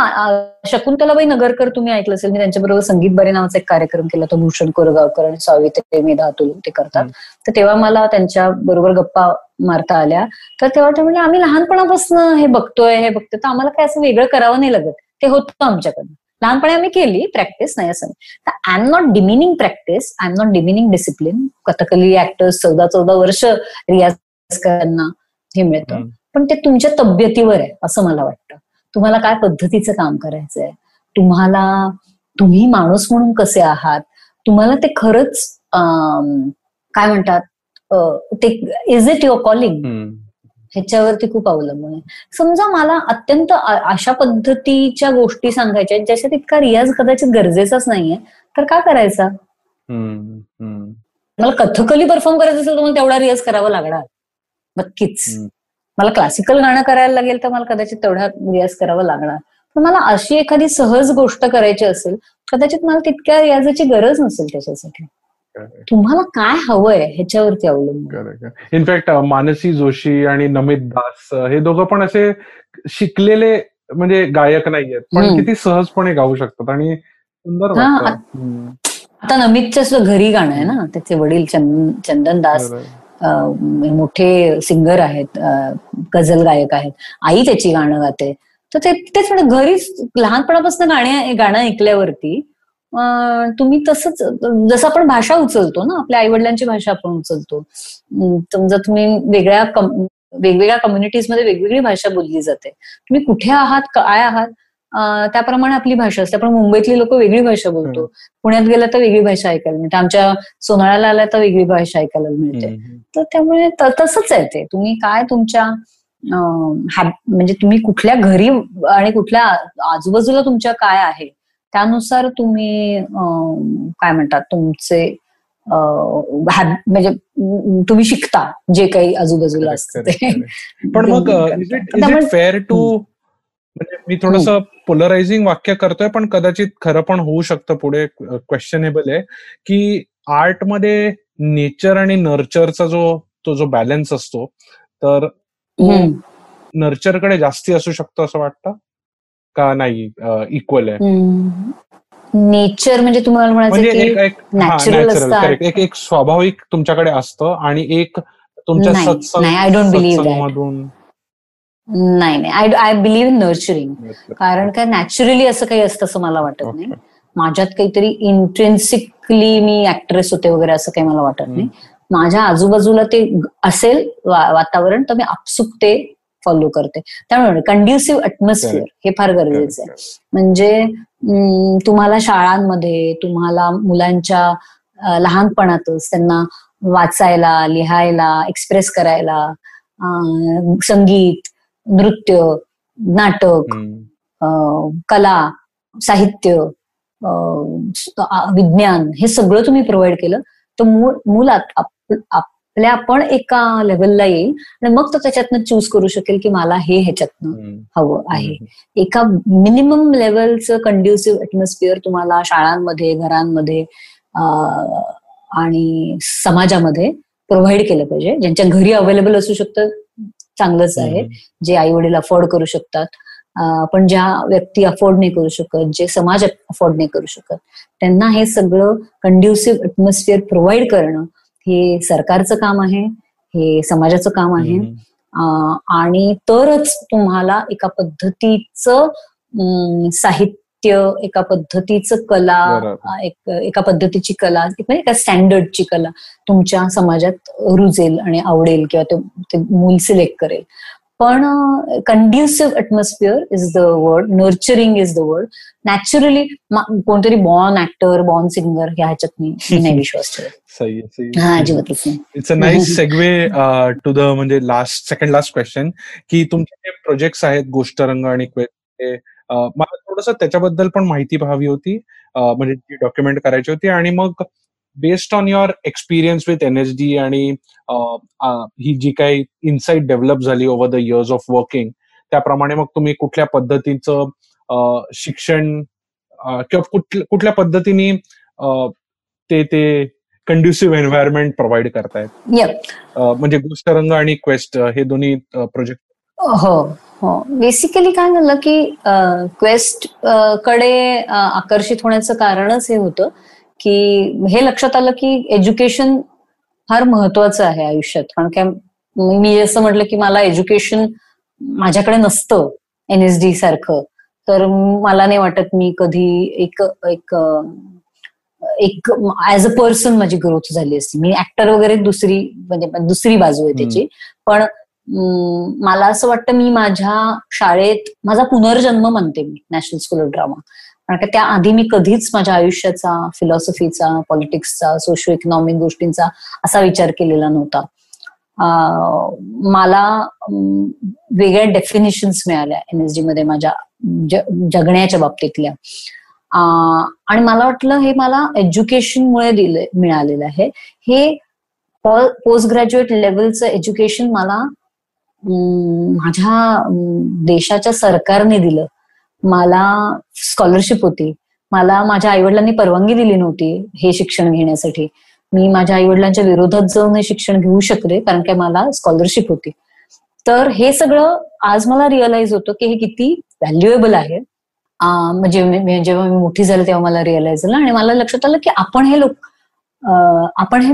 शकुंतलाबाई नगरकर तुम्ही ऐकलं असेल मी त्यांच्याबरोबर संगीत बरे नावाचा एक कार्यक्रम केला तो भूषण कोरगावकर आणि सावित्री मेधा अतुल ते करतात. तर तेव्हा मला त्यांच्या बरोबर गप्पा मारता आल्या. तर तेव्हा ते म्हणजे आम्ही लहानपणापासून हे बघतोय हे बघतोय तर आम्हाला काय असं वेगळं करावं नाही लागत. ते होतं आमच्याकडनं. लहानपणी आम्ही केली प्रॅक्टिस नाही असं तर I am not demeaning practice I am not demeaning discipline Kathakali actors चौदा चौदा वर्ष रियाज करताना हे मिळतं. पण ते तुमच्या तब्येतीवर आहे असं मला वाटतं. तुम्हाला काय पद्धतीचं काम करायचंय? तुम्हाला तुम्ही माणूस म्हणून कसे आहात? तुम्हाला ते खरंच काय म्हणतात ते इज इट युअर कॉलिंग. ह्याच्यावरती खूप अवलंबून आहे. समजा मला अत्यंत अशा पद्धतीच्या गोष्टी सांगायच्या ज्याच्यात इतका रियाज कदाचित गरजेचाच नाहीये तर का करायचा. मला कथकली परफॉर्म करायचं असेल तर मला तेवढा रियाज करावा लागणार. नक्कीच. मला क्लासिकल गाणं करायला लागेल तर मला कदाचित तेवढा रियाज करावा लागणार. पण मला अशी एखादी सहज गोष्ट करायची असेल कदाचित मला तितक्या रियाजाची गरज नसेल त्याच्यासाठी. तुम्हाला काय हवंय ह्याच्यावरती अवलंबून. इनफॅक्ट मानसी जोशी आणि नमित दास हे दोघं पण असे शिकलेले म्हणजे गायक नाहीयेत पण. किती सहजपणे गाऊ शकतात आणि सुंदर. आता नमितचं सुद्धा घरी गाणं आहे ना त्याचे वडील चंदन दास. मोठे सिंगर आहेत गझल गायक आहेत आई त्याची गाणं गाते. तर ते तेच म्हणजे घरीच लहानपणापासून गाणे गाणं ऐकल्यावरती तुम्ही तसंच जसं आपण भाषा उचलतो ना आपल्या आई वडिलांची भाषा आपण उचलतो. समजा तुम्ही वेगळ्या कम- वेगवेगळ्या कम्युनिटीजमध्ये वेगवेगळी भाषा बोलली जाते. तुम्ही कुठे आहात काय आहात? त्याप्रमाणे आपली भाषा असते. आपण मुंबईतली लोक वेगळी भाषा बोलतो. पुण्यात गेला तर वेगळी भाषा ऐकायला मिळते. आमच्या सोनाळ्याला आल्या तर वेगळी भाषा ऐकायला मिळते. तर त्यामुळे तसंच आहे ते. तुम्ही काय तुमच्या म्हणजे तुम्ही कुठल्या घरी आणि कुठल्या आजूबाजूला तुमच्या काय आहे? त्यानुसार तुम्ही काय म्हणतात तुमचे म्हणजे तुम्ही शिकता जे काही आजूबाजूला असतं ते. पण मग फेअर टू म्हणजे मी थोडस पोलरायझिंग वाक्य करतोय पण कदाचित खरं पण होऊ शकतं पुढे क्वेश्चनेबल आहे की आर्टमध्ये नेचर आणि नर्चरचा जो तो जो बॅलन्स असतो तर. नर्चरकडे जास्ती असू शकतो असं वाटतं? का नाही इक्वल आहे? नेचर म्हणजे तुम्हाला म्हणायचं म्हणजे एक एक हा स्वाभाविक तुमच्याकडे असतं आणि एक तुमच्या सत्संग believe that. सत्संगमधून नाही नाही. I I believe in nurturing कारण काय नॅचरली असं काही असतं असं मला वाटत नाही. माझ्यात काहीतरी इंट्रेन्सिकली मी ऍक्ट्रेस होते वगैरे असं काही मला वाटत नाही. माझ्या आजूबाजूला ते असेल वातावरण तर मी आपसुक ते फॉलो करते. त्यामुळे कंड्युसिव्ह अटमॉस्फिअर हे फार गरजेचं आहे. म्हणजे तुम्हाला शाळांमध्ये तुम्हाला मुलांच्या लहानपणातच त्यांना वाचायला लिहायला एक्सप्रेस करायला संगीत नृत्य नाटक कला साहित्य विज्ञान हे सगळं तुम्ही प्रोव्हाइड केलं. तर मूळ मूल आपल्या पण एका लेवलला येईल आणि मग तो त्याच्यातनं चूज करू शकेल की मला हे ह्याच्यातनं. हवं आहे. एका मिनिमम लेवलचं कंड्युसिव्ह अटमॉस्फिअर तुम्हाला शाळांमध्ये घरांमध्ये आणि समाजामध्ये प्रोव्हाइड केलं पाहिजे. ज्यांच्या घरी अवेलेबल असू शकतं चांगलंच आहे. जे आई वडील अफोर्ड करू शकतात. पण ज्या व्यक्ती अफोर्ड नाही करू शकत जे समाज अफोर्ड नाही करू शकत त्यांना हे सगळं कंड्युसिव्ह अटमॉस्फिअर प्रोव्हाइड करणं हे सरकारचं काम आहे हे समाजाचं काम आहे. आणि तरच तुम्हाला एका पद्धतीचं साहित्य साहित्य एका पद्धतीचं कला एक एका पद्धतीची कला म्हणजे एका स्टँडर्डची कला तुमच्या समाजात रुजेल आणि आवडेल किंवा ते ते मूल सिलेक्ट करेल. पण conducive atmosphere is the word nurturing is the word naturally कोणतरी बॉर्न ऍक्टर बॉर्न सिंगर ह्या ह्याच्यात मी *laughs* नाही विश्वास it's *laughs* a nice segue to the म्हणजे लास्ट सेकंड लास्ट क्वेश्चन की तुमचे जे प्रोजेक्ट्स आहेत गोष्टरंग आणि थोडस त्याच्याबद्दल पण माहिती हवी होती. म्हणजे ती डॉक्युमेंट करायची होती आणि मग based on your experience with N S D आणि ही जी काही इन्साईट डेव्हलप झाली over the years of working त्याप्रमाणे मग तुम्ही कुठल्या पद्धतीचं शिक्षण किंवा कुठल्या पद्धतीने ते ते कंड्युसिव्ह एन्व्हायरमेंट प्रोव्हाइड करतायत? म्हणजे गोष्टरंग आणि क्वेस्ट हे दोन्ही प्रोजेक्ट हो हो. बेसिकली काय झालं की क्वेस्टकडे आकर्षित होण्याचं कारणच हे होतं की हे लक्षात आलं की एज्युकेशन फार महत्वाचं आहे आयुष्यात. कारण काय मी असं म्हटलं की मला एज्युकेशन माझ्याकडे नसतं एन एस डी सारखं. तर मला नाही वाटत मी कधी एक एक एक ऍज अ पर्सन माझी ग्रोथ झाली असती. मी ऍक्टर वगैरे दुसरी म्हणजे दुसरी बाजू आहे त्याची. पण मला असं वाटतं मी माझ्या शाळेत माझा पुनर्जन्म म्हणते मी नॅशनल स्कूल ऑफ ड्रामा कारण का त्याआधी मी कधीच माझ्या आयुष्याचा फिलॉसॉफीचा पॉलिटिक्सचा सोशो इकॉनॉमिक गोष्टींचा असा विचार केलेला नव्हता. मला वेगळ्या डेफिनेशन्स मिळाल्या एनएसडी मध्ये माझ्या जगण्याच्या बाबतीतल्या. आणि मला वाटलं हे मला एज्युकेशनमुळे दिले मिळालेलं आहे. हे पोस्ट ग्रॅज्युएट लेवलचं एज्युकेशन मला माझ्या देशाच्या सरकारने दिलं. मला स्कॉलरशिप होती. मला माझ्या आईवडिलांनी परवानगी दिली नव्हती हे शिक्षण घेण्यासाठी. मी माझ्या आईवडिलांच्या विरोधात जाऊन हे शिक्षण घेऊ शकले कारण की मला स्कॉलरशिप होती. तर हे सगळं आज मला रिअलाइज होतं की हे किती व्हॅल्युएबल आहे. म्हणजे जेव्हा मी मोठी झाले तेव्हा मला रिअलाइज झालं आणि मला लक्षात आलं की आपण हे लोक आपण हे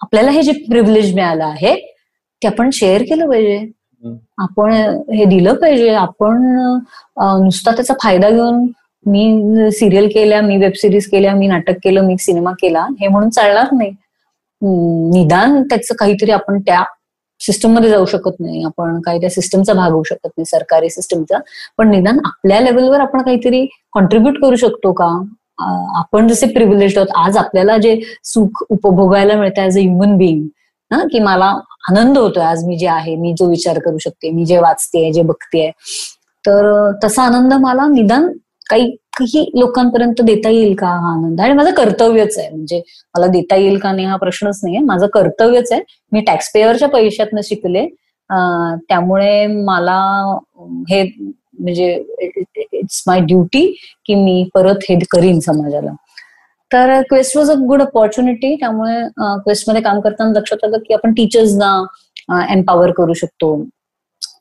आपल्याला हे जे प्रिव्हिलेज मिळालं आहे ते आपण शेअर केलं पाहिजे. आपण हे दिलं पाहिजे. आपण नुसता त्याचा फायदा घेऊन मी सिरियल केल्या मी वेब सिरीज केल्या मी नाटक केलं मी सिनेमा केला हे म्हणून चालणार नाही. निदान त्याचं काहीतरी आपण त्या सिस्टममध्ये जाऊ शकत नाही. आपण काही त्या सिस्टमचा भाग होऊ शकत नाही सरकारी सिस्टमचा. पण निदान आपल्या लेवलवर आपण काहीतरी कॉन्ट्रीब्युट करू शकतो का? आपण जसे प्रिव्हिलेज आहोत आज आपल्याला जे सुख उपभोगायला मिळतं ऍज अ ह्युमन बिईंग ना की मला आनंद होतोय आज मी जे आहे मी जो विचार करू शकते मी जे वाचते जे बघतेय. तर तसा आनंद मला निदान काही काही लोकांपर्यंत देता येईल का हा आनंद? आणि माझं कर्तव्यच आहे म्हणजे मला देता येईल का नाही हा प्रश्नच नाहीये. माझं कर्तव्यच आहे मी टॅक्सपेयरच्या पैशातनं शिकले. त्यामुळे मला हे म्हणजे इट्स माय ड्युटी की मी परत हे करीन समाजाला. तर quest was a good opportunity त्यामुळे क्वेस्टमध्ये काम करताना लक्षात आलं की आपण टीचर्सना एम्पॉवर करू शकतो.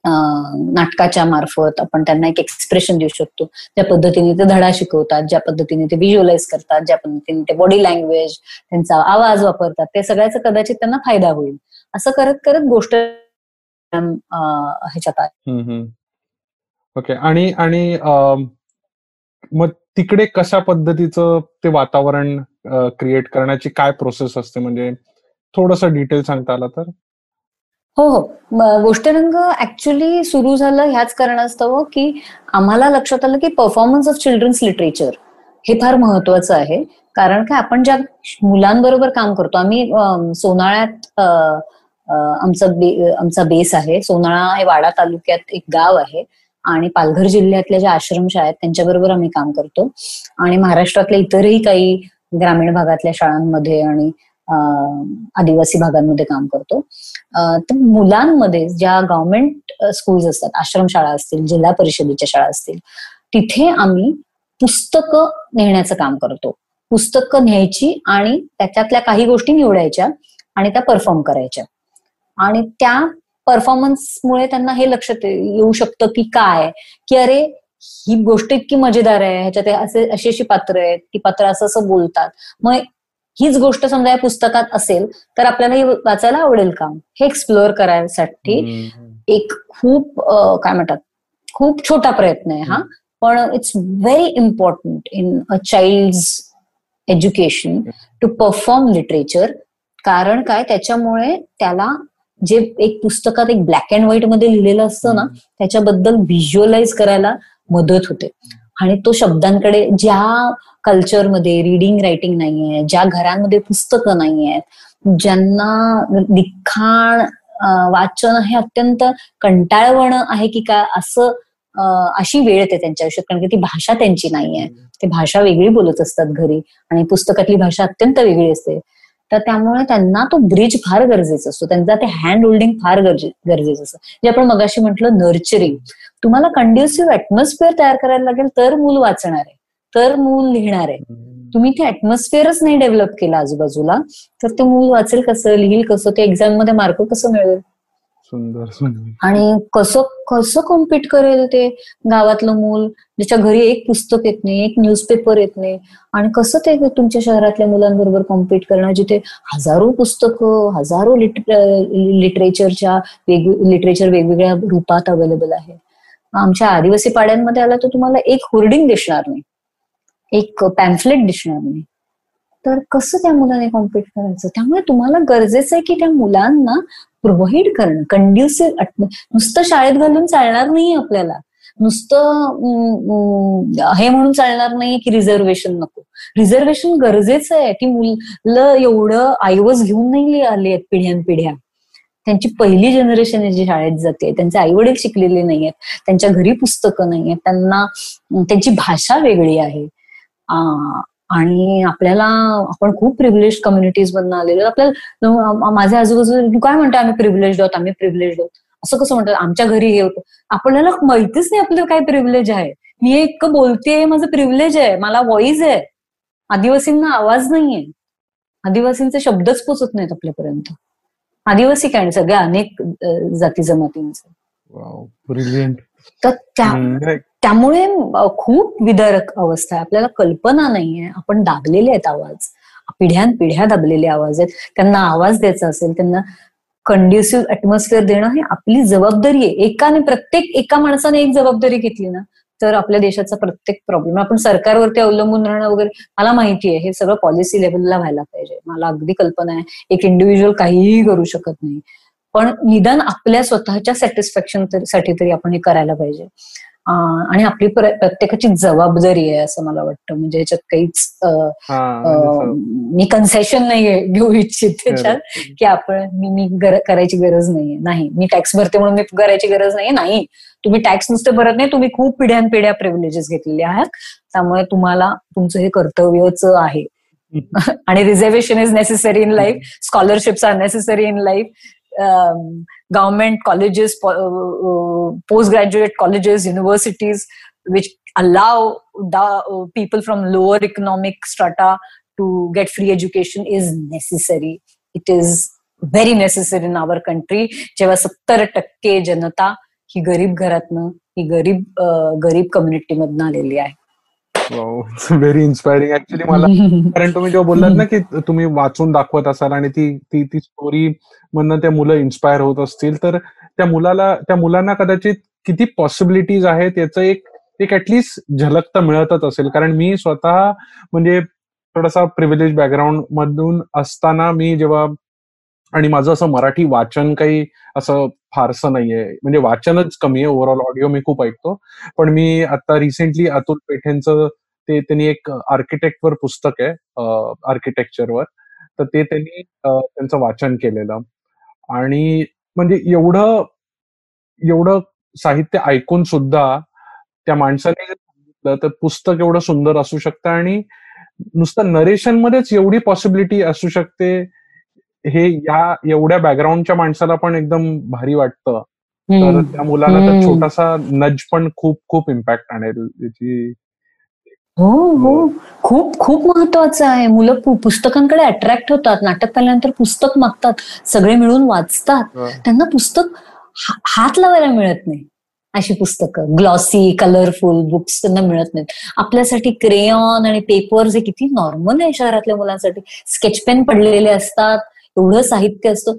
नाटकाच्या मार्फत आपण त्यांना एक एक्सप्रेशन देऊ शकतो. ज्या पद्धतीने ते धडा शिकवतात ज्या पद्धतीने ते व्हिज्युअलाइज करतात ज्या पद्धतीने ते बॉडी लँग्वेज त्यांचा आवाज वापरतात ते सगळ्याचा कदाचित त्यांना फायदा होईल. असं करत करत गोष्ट ह्याच्यात आहे. ओके आणि आणि मग तिकडे कशा पद्धतीचं ते वातावरण क्रिएट करण्याची काय प्रोसेस असते? म्हणजे थोडस डिटेल सांगता आलं तर? हो हो. गोष्टरंग ऍक्च्युली सुरू झालं ह्याच कारणास्तव की आम्हाला लक्षात आलं की परफॉर्मन्स ऑफ चिल्ड्रन्स लिटरेचर हे फार महत्वाचं आहे. कारण काय आपण ज्या मुलांबरोबर काम करतो आम्ही सोनाळ्यात आमचा बे- आमचा बेस आहे. सोनाळा हे वाडा तालुक्यात एक गाव आहे. आणि पालघर जिल्ह्यातल्या ज्या आश्रमशाळा आहेत त्यांच्याबरोबर आम्ही काम करतो. आणि महाराष्ट्रातल्या इतरही काही ग्रामीण भागातल्या शाळांमध्ये आणि आदिवासी भागांमध्ये काम करतो. तर मुलांमध्ये ज्या गव्हर्नमेंट स्कूल्स असतात आश्रमशाळा असतील जिल्हा परिषदेच्या शाळा असतील तिथे आम्ही पुस्तकं नेण्याचं काम करतो. पुस्तकं न्यायची आणि त्याच्यातल्या काही गोष्टी निवडायच्या आणि त्या परफॉर्म करायच्या. आणि त्या परफॉर्मन्समुळे त्यांना हे लक्षात येऊ शकतं की काय? की अरे ही गोष्ट इतकी मजेदार आहे ह्याच्यात असे अशी अशी पात्र आहेत ती पात्र असं असं बोलतात. मग हीच गोष्ट समजा या पुस्तकात असेल तर आपल्याला ही वाचायला आवडेल का? हे एक्सप्लोअर करायसाठी एक खूप काय म्हणतात खूप छोटा प्रयत्न आहे हा. पण it's very important in a child education to perform literature कारण काय? त्याच्यामुळे त्याला जे एक पुस्तकात एक ब्लॅक अँड व्हाईटमध्ये लिहिलेलं असतं ना त्याच्याबद्दल व्हिज्युअलाइज करायला मदत होते. आणि तो शब्दांकडे ज्या कल्चरमध्ये रिडिंग रायटिंग नाहीये ज्या घरांमध्ये पुस्तकं नाही आहेत ज्यांना लिखाण वाचन हे अत्यंत कंटाळवणं आहे की काय असं अशी वेळ येते त्यांच्या आयुष्यात. कारण की ती भाषा त्यांची नाहीये. ते भाषा वेगळी बोलत असतात घरी. आणि पुस्तकातली भाषा अत्यंत वेगळी असते. तर त्यामुळे त्यांना तो ब्रिज फार गरजेचा असतो. त्यांचा ते हँड होल्डिंग फार गरजेचं असतं. जे आपण मगाशी म्हटलं नर्चरिंग तुम्हाला कंड्युसिव्ह ऍटमॉस्फिअर तयार करायला लागेल तर मूल वाचणार आहे तर मूल लिहिणार. आहे तुम्ही ते ऍटमॉस्फिअरच नाही डेव्हलप केलं आजूबाजूला तर ते मूल वाचेल कसं लिहिल कसं ते एक्झाममध्ये मार्क कसं मिळेल? सुंदर आणि कसं कसं कॉम्पिट करेल ते? गावातलं मूल ज्याच्या घरी एक पुस्तक येत नाही एक न्यूजपेपर येत नाही. आणि कसं ते तुमच्या शहरातल्या मुलांबरोबर कॉम्पिट करणं जिथे हजारो पुस्तकं हजारो लिटरेचरच्या वेग लिटरेचर वेगवेगळ्या रूपात अवेलेबल आहे. आमच्या आदिवासी पाड्यांमध्ये आला तर तुम्हाला एक होर्डिंग दिसणार नाही. एक पॅम्फलेट दिसणार नाही. तर कसं त्या मुलाने कॉम्पिट करायचं? त्यामुळे तुम्हाला गरजेचं आहे की त्या मुलांना प्रोव्हाइड करणं कंड्युसिव्ह नुसतं शाळेत घालून चालणार नाही आपल्याला. नुसतं हे म्हणून चालणार नाही की रिझर्वेशन नको. रिझर्वेशन गरजेचं आहे. ती मुलं एवढं आईवज घेऊन नाही आले आहेत पिढ्यान पिढ्या त्यांची पहिली जनरेशन जी शाळेत जाते. त्यांचे आई वडील शिकलेले नाही आहेत. त्यांच्या घरी पुस्तकं नाही आहेत. त्यांना त्यांची भाषा वेगळी आहे. आणि आपल्याला आपण खूप प्रिव्हिलेज कम्युनिटीज मधून आलेलो. आपल्याला माझ्या आजूबाजू तू काय म्हणतो आम्ही प्रिव्हिलेज आहोत आम्ही प्रिव्हिलेज आहोत. असं कसं म्हणतात आमच्या घरी हे होतं. आपल्याला माहितीच नाही आपलं काय प्रिव्हिलेज आहे. मी एक बोलते माझं प्रिव्हिलेज आहे मला व्हॉइस आहे. आदिवासींना आवाज नाहीये. आदिवासींचे शब्दच पोचत नाहीत आपल्यापर्यंत. आदिवासी काय सगळ्या अनेक जाती जमातींचे तर त्यामुळे खूप विदारक अवस्था आहे. आपल्याला कल्पना नाहीये. आपण दाबलेले आहेत आवाज. पिढ्यान पिढ्या दाबलेले आवाज आहेत. त्यांना आवाज द्यायचा असेल त्यांना कंड्युसिव्ह अॅटमॉस्फिअर देणं हे आपली जबाबदारी आहे. एकाने प्रत्येक एका माणसाने एक जबाबदारी घेतली ना तर आपल्या देशाचा प्रत्येक प्रॉब्लेम आपण सरकारवरती अवलंबून राहणं वगैरे मला माहिती आहे. हे सगळं पॉलिसी लेवलला व्हायला पाहिजे. मला अगदी कल्पना आहे. एक इंडिव्हिज्युअल काहीही करू शकत नाही. पण निदान आपल्या स्वतःच्या सॅटिस्फॅक्शनसाठी तरी आपण हे करायला पाहिजे. आणि आपली प्रत्येकाची जबाबदारी आहे असं मला वाटतं. म्हणजे याच्यात काहीच मी कन्सेशन नाही घेऊ इच्छित त्याच्यात की आपण मी मी करायची गरज नाहीये. नाही मी टॅक्स भरते म्हणून मी करायची गरज नाही नाही तुम्ही टॅक्स नुसते भरत नाही तुम्ही खूप पिढ्यान पिढ्या प्रिव्हिलेजेस घेतलेले आहात. त्यामुळे तुम्हाला तुमचं हे कर्तव्यच आहे. *laughs* आणि reservation is necessary in life scholarships are necessary in life government colleges, post graduate colleges, universities, which allow the, people from lower economic strata to get free education is necessary. It is very necessary in our country. जेव्हा सत्तर टक्के जनता ही गरीब घरातनं ही गरीब गरीब community मधनं आलेली आहे व्हेरी इन्स्पायरिंग ऍक्च्युली मला *laughs* कारण तुम्ही जेव्हा बोललात ना की तुम्ही वाचून दाखवत असाल आणि ती ती ती स्टोरी मधनं त्या मुलं इन्स्पायर होत असतील तर त्या मुलाला त्या मुलांना कदाचित किती पॉसिबिलिटीज आहेत याचं एक एक ऍटलिस्ट झलक तर मिळतच असेल. कारण मी स्वतः म्हणजे थोडासा प्रिव्हिलेज बॅकग्राऊंड मधून असताना मी जेव्हा आणि माझं असं मराठी वाचन काही असं फारसं नाहीये. म्हणजे वाचनच कमी आहे. ओव्हरऑल ऑडिओ मी खूप ऐकतो. पण मी आता रिसेंटली अतुल पेठेंचं ते त्यांनी एक आर्किटेक्टवर पुस्तक आहे आर्किटेक्चरवर तर ते त्यांनी त्यांचं वाचन केलेलं. आणि म्हणजे एवढं एवढं साहित्य ऐकून सुद्धा त्या माणसाने सांगितलं तर पुस्तक एवढं सुंदर असू शकतं आणि नुसतं नरेशन मध्येच एवढी पॉसिबिलिटी असू शकते. हे या एवढ्या बॅकग्राऊंडच्या माणसाला पण एकदम भारी वाटतं. तर त्या मुलाला तर छोटासा नज पण खूप खूप इम्पॅक्ट आणेल याची हो हो. खूप खूप महत्वाचं आहे. मुलं पुस्तकांकडे अट्रॅक्ट होतात. नाटक पाहिल्यानंतर पुस्तक मागतात. सगळे मिळून वाचतात. त्यांना पुस्तक हात लावायला मिळत नाही अशी पुस्तकं. ग्लॉसी कलरफुल बुक्स त्यांना मिळत नाहीत. आपल्यासाठी क्रेयॉन आणि पेपर्स हे किती नॉर्मल आहे शहरातल्या मुलांसाठी. स्केच पेन पडलेले असतात. एवढं साहित्य असतं.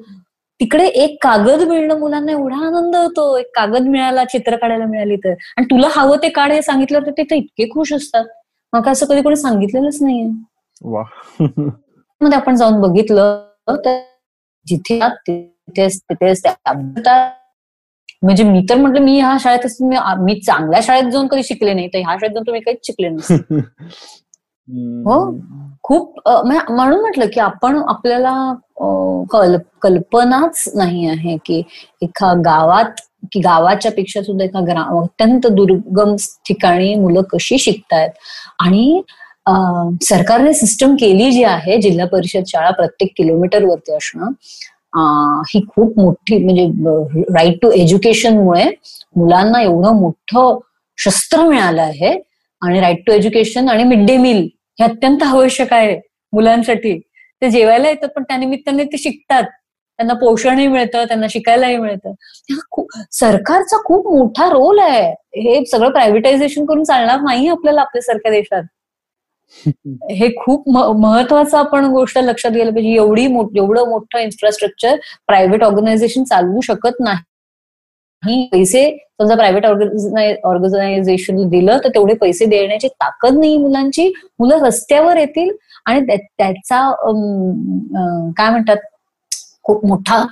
तिकडे एक कागद मिळणं मुलांना एवढा आनंद होतो. एक कागद मिळाला चित्र काढायला मिळाली तर. आणि तुला हवं ते काढ हे सांगितलं तर ते तर इतके खुश असतात. मग असं कधी कोणी सांगितलेलंच नाहीये. मध्ये आपण जाऊन बघितलं तर जिथे आहात तिथेच म्हणजे मी तर म्हटलं मी ह्या शाळेत मी चांगल्या शाळेत जाऊन कधी शिकले नाही. तर ह्या शाळेत जाऊन तुम्ही काहीच शिकले नाही *laughs* हो. खूप म्हणून म्हटलं की आपण आपल्याला कल कल्पनाच नाही आहे की एका गावात की गावाच्या पेक्षा सुद्धा एका ग्राम अत्यंत दुर्गम ठिकाणी मुलं कशी शिकतायत आणि सरकारने सिस्टम केली जी आहे जिल्हा परिषद शाळा प्रत्येक किलोमीटर वरती असणं ही खूप मोठी म्हणजे राईट टू एज्युकेशनमुळे मुलांना एवढं मोठं शस्त्र मिळालं आहे आणि राईट टू एज्युकेशन आणि मिड डे मील हे अत्यंत आवश्यक आहे मुलांसाठी. ते जेवायला येतात पण त्यानिमित्ताने ते शिकतात. त्यांना पोषणही मिळतं त्यांना शिकायलाही मिळतं. सरकारचा खूप मोठा रोल आहे. हे सगळं प्रायव्हेटायझेशन करून चालणार नाही आपल्याला आपल्यासारख्या देशात. *laughs* हे खूप महत्वाचं आपण गोष्ट लक्षात घ्यायला पाहिजे. एवढी एवढं मोठं इन्फ्रास्ट्रक्चर प्रायव्हेट ऑर्गनायझेशन चालवू शकत नाही. पैसे समजा प्रायव्हेट ऑर्गनायझेशन दिलं तर तेवढे पैसे देण्याची ताकद नाही मुलांची. मुलं रस्त्यावर येतील आणि त्याचा काय म्हणतात खूप मोठा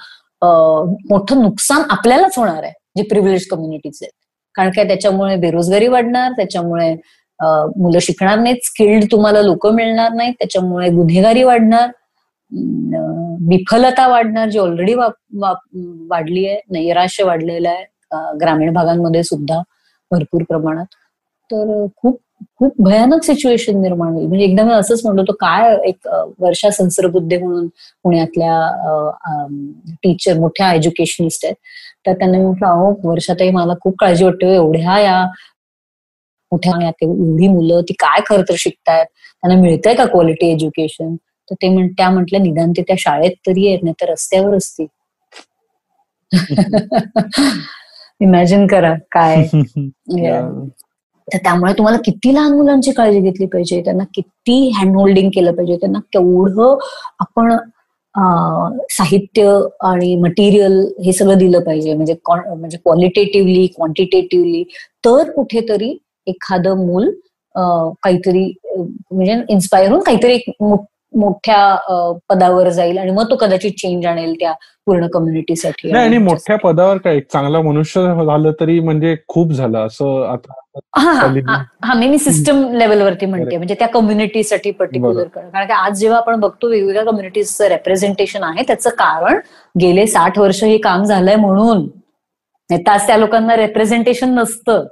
मोठं नुकसान आपल्यालाच होणार आहे जे प्रिव्हिलेज कम्युनिटीचे आहेत. कारण काय त्याच्यामुळे बेरोजगारी वाढणार त्याच्यामुळे मुलं शिकणार नाहीत स्किल्ड तुम्हाला लोक मिळणार नाहीत त्याच्यामुळे गुन्हेगारी वाढणार. विफलता वाढणार जी ऑलरेडी वाढली आहे नैराश्य वाढलेलं आहे ग्रामीण भागांमध्ये सुद्धा भरपूर प्रमाणात तर खूप खूप भयानक सिच्युएशन निर्माण होईल. म्हणजे एकदा मी असंच म्हणलो तो काय एक वर्षा संसर्गबुद्धे म्हणून पुण्यातल्या टीचर मोठ्या एज्युकेशनिस्ट आहेत. तर त्यांना मी म्हटलं अहो वर्षातही मला खूप काळजी वाटते हो, एवढ्या या मोठ्या एवढी मुलं ती काय खरं तर शिकतायत? त्यांना मिळतंय का क्वालिटी एज्युकेशन तर ते म्हण त्या म्हटल्या निदान ते त्या शाळेत तरी आहेत नाही तर रस्त्यावर असतील. *laughs* इमॅजिन करा काय. *laughs* तर त्यामुळे तुम्हाला किती लहान मुलांची काळजी घेतली पाहिजे त्यांना किती हँड होल्डिंग केलं पाहिजे त्यांना केवढं आपण साहित्य आणि मटेरियल हे सगळं दिलं पाहिजे. म्हणजे म्हणजे क्वालिटेटिव्हली क्वांटिटेटिव्हली तर कुठेतरी एखादं मूल काहीतरी म्हणजे इन्स्पायर होऊन काहीतरी एक मोठ्या पदावर जाईल आणि मग तो कदाचित चेंज आणेल त्या पूर्ण कम्युनिटीसाठी नाही आणि मोठ्या पदावर काय चांगला मनुष्य झालं तरी म्हणजे खूप झालं असं आता हा मी सिस्टम लेवलवरती म्हणते. म्हणजे त्या कम्युनिटीसाठी पर्टिक्युलर. कारण. की आज जेव्हा आपण बघतो वेगवेगळ्या कम्युनिटीजचं रेप्रेझेंटेशन आहे त्याचं कारण गेले साठ वर्ष हे काम झालंय म्हणून. आज त्या लोकांना रेप्रेझेंटेशन नसतं.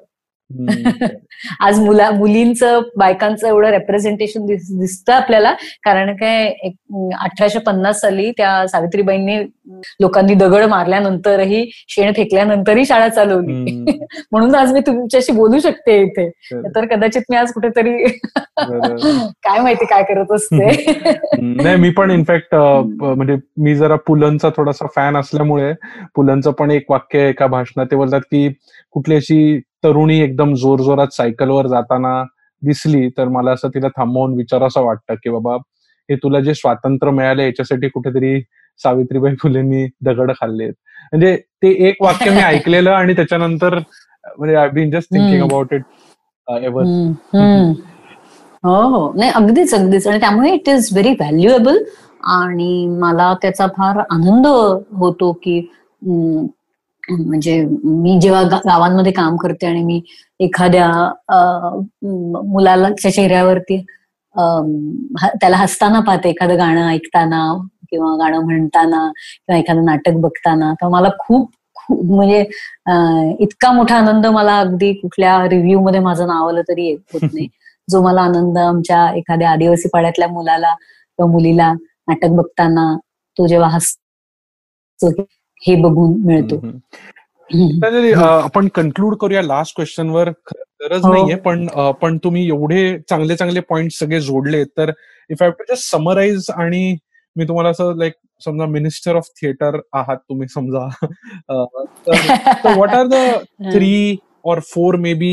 *laughs* आज मुला मुलींचं बायकांचं एवढं रेप्रेझेंटेशन दिसतं आपल्याला कारण काय अठराशे पन्नास साली त्या सावित्रीबाईंनी लोकांनी दगड मारल्यानंतरही शेण फेकल्यानंतरही शाळा चालवली. *laughs* म्हणून आज मी तुमच्याशी बोलू शकते इथे. तर कदाचित मी आज कुठेतरी. *laughs* काय माहिती काय करत असते नाही मी पण इनफॅक्ट म्हणजे मी जरा पुलंचा थोडासा फॅन असल्यामुळे पुलंचं पण एक वाक्य एका भाषणात ते बोलतात की कुठली अशी तरुणी एकदम जोर जोरात सायकलवर जाताना दिसली तर मला असं तिला थांबवून विचारावं वाटतं की बाबा हे तुला जे स्वातंत्र्य मिळालं याच्यासाठी कुठेतरी सावित्रीबाई फुलेंनी दगड खाल्लेत म्हणजे ते एक वाक्य मी *laughs* ऐकलेलं आणि त्याच्यानंतर म्हणजे I been just thinking. About it ever. हो हो नाही अगदीच अगदीच आणि त्यामुळे इट इज व्हेरी व्हॅल्युएबल आणि मला त्याचा फार आनंद होतो की म्हणजे मी जेव्हा गावांमध्ये काम करते आणि मी एखाद्या मुलाच्या चेहऱ्यावरती त्याला हसताना पाहते एखादं गाणं ऐकताना किंवा गाणं म्हणताना किंवा एखादं नाटक बघताना तर मला खूप खूप म्हणजे इतका मोठा आनंद मला अगदी कुठल्या रिव्ह्यू मध्ये माझं नाव आलं तरी येत होत नाही. *laughs* जो मला आनंद आमच्या एखाद्या आदिवासी पाड्यातल्या मुलाला किंवा मुलीला नाटक बघताना तो जेव्हा हसतो हे बघून मिळतो. आपण कन्क्लूड करूया लास्ट क्वेश्चन वर. खरं गरज हो. नाहीये पण पण तुम्ही एवढे चांगले चांगले पॉइंट सगळे जोडले तर if I to just summarise आणि मी तुम्हाला असं लाईक समजा मिनिस्टर ऑफ थिएटर आहात तुम्ही समजा. What are the three or four maybe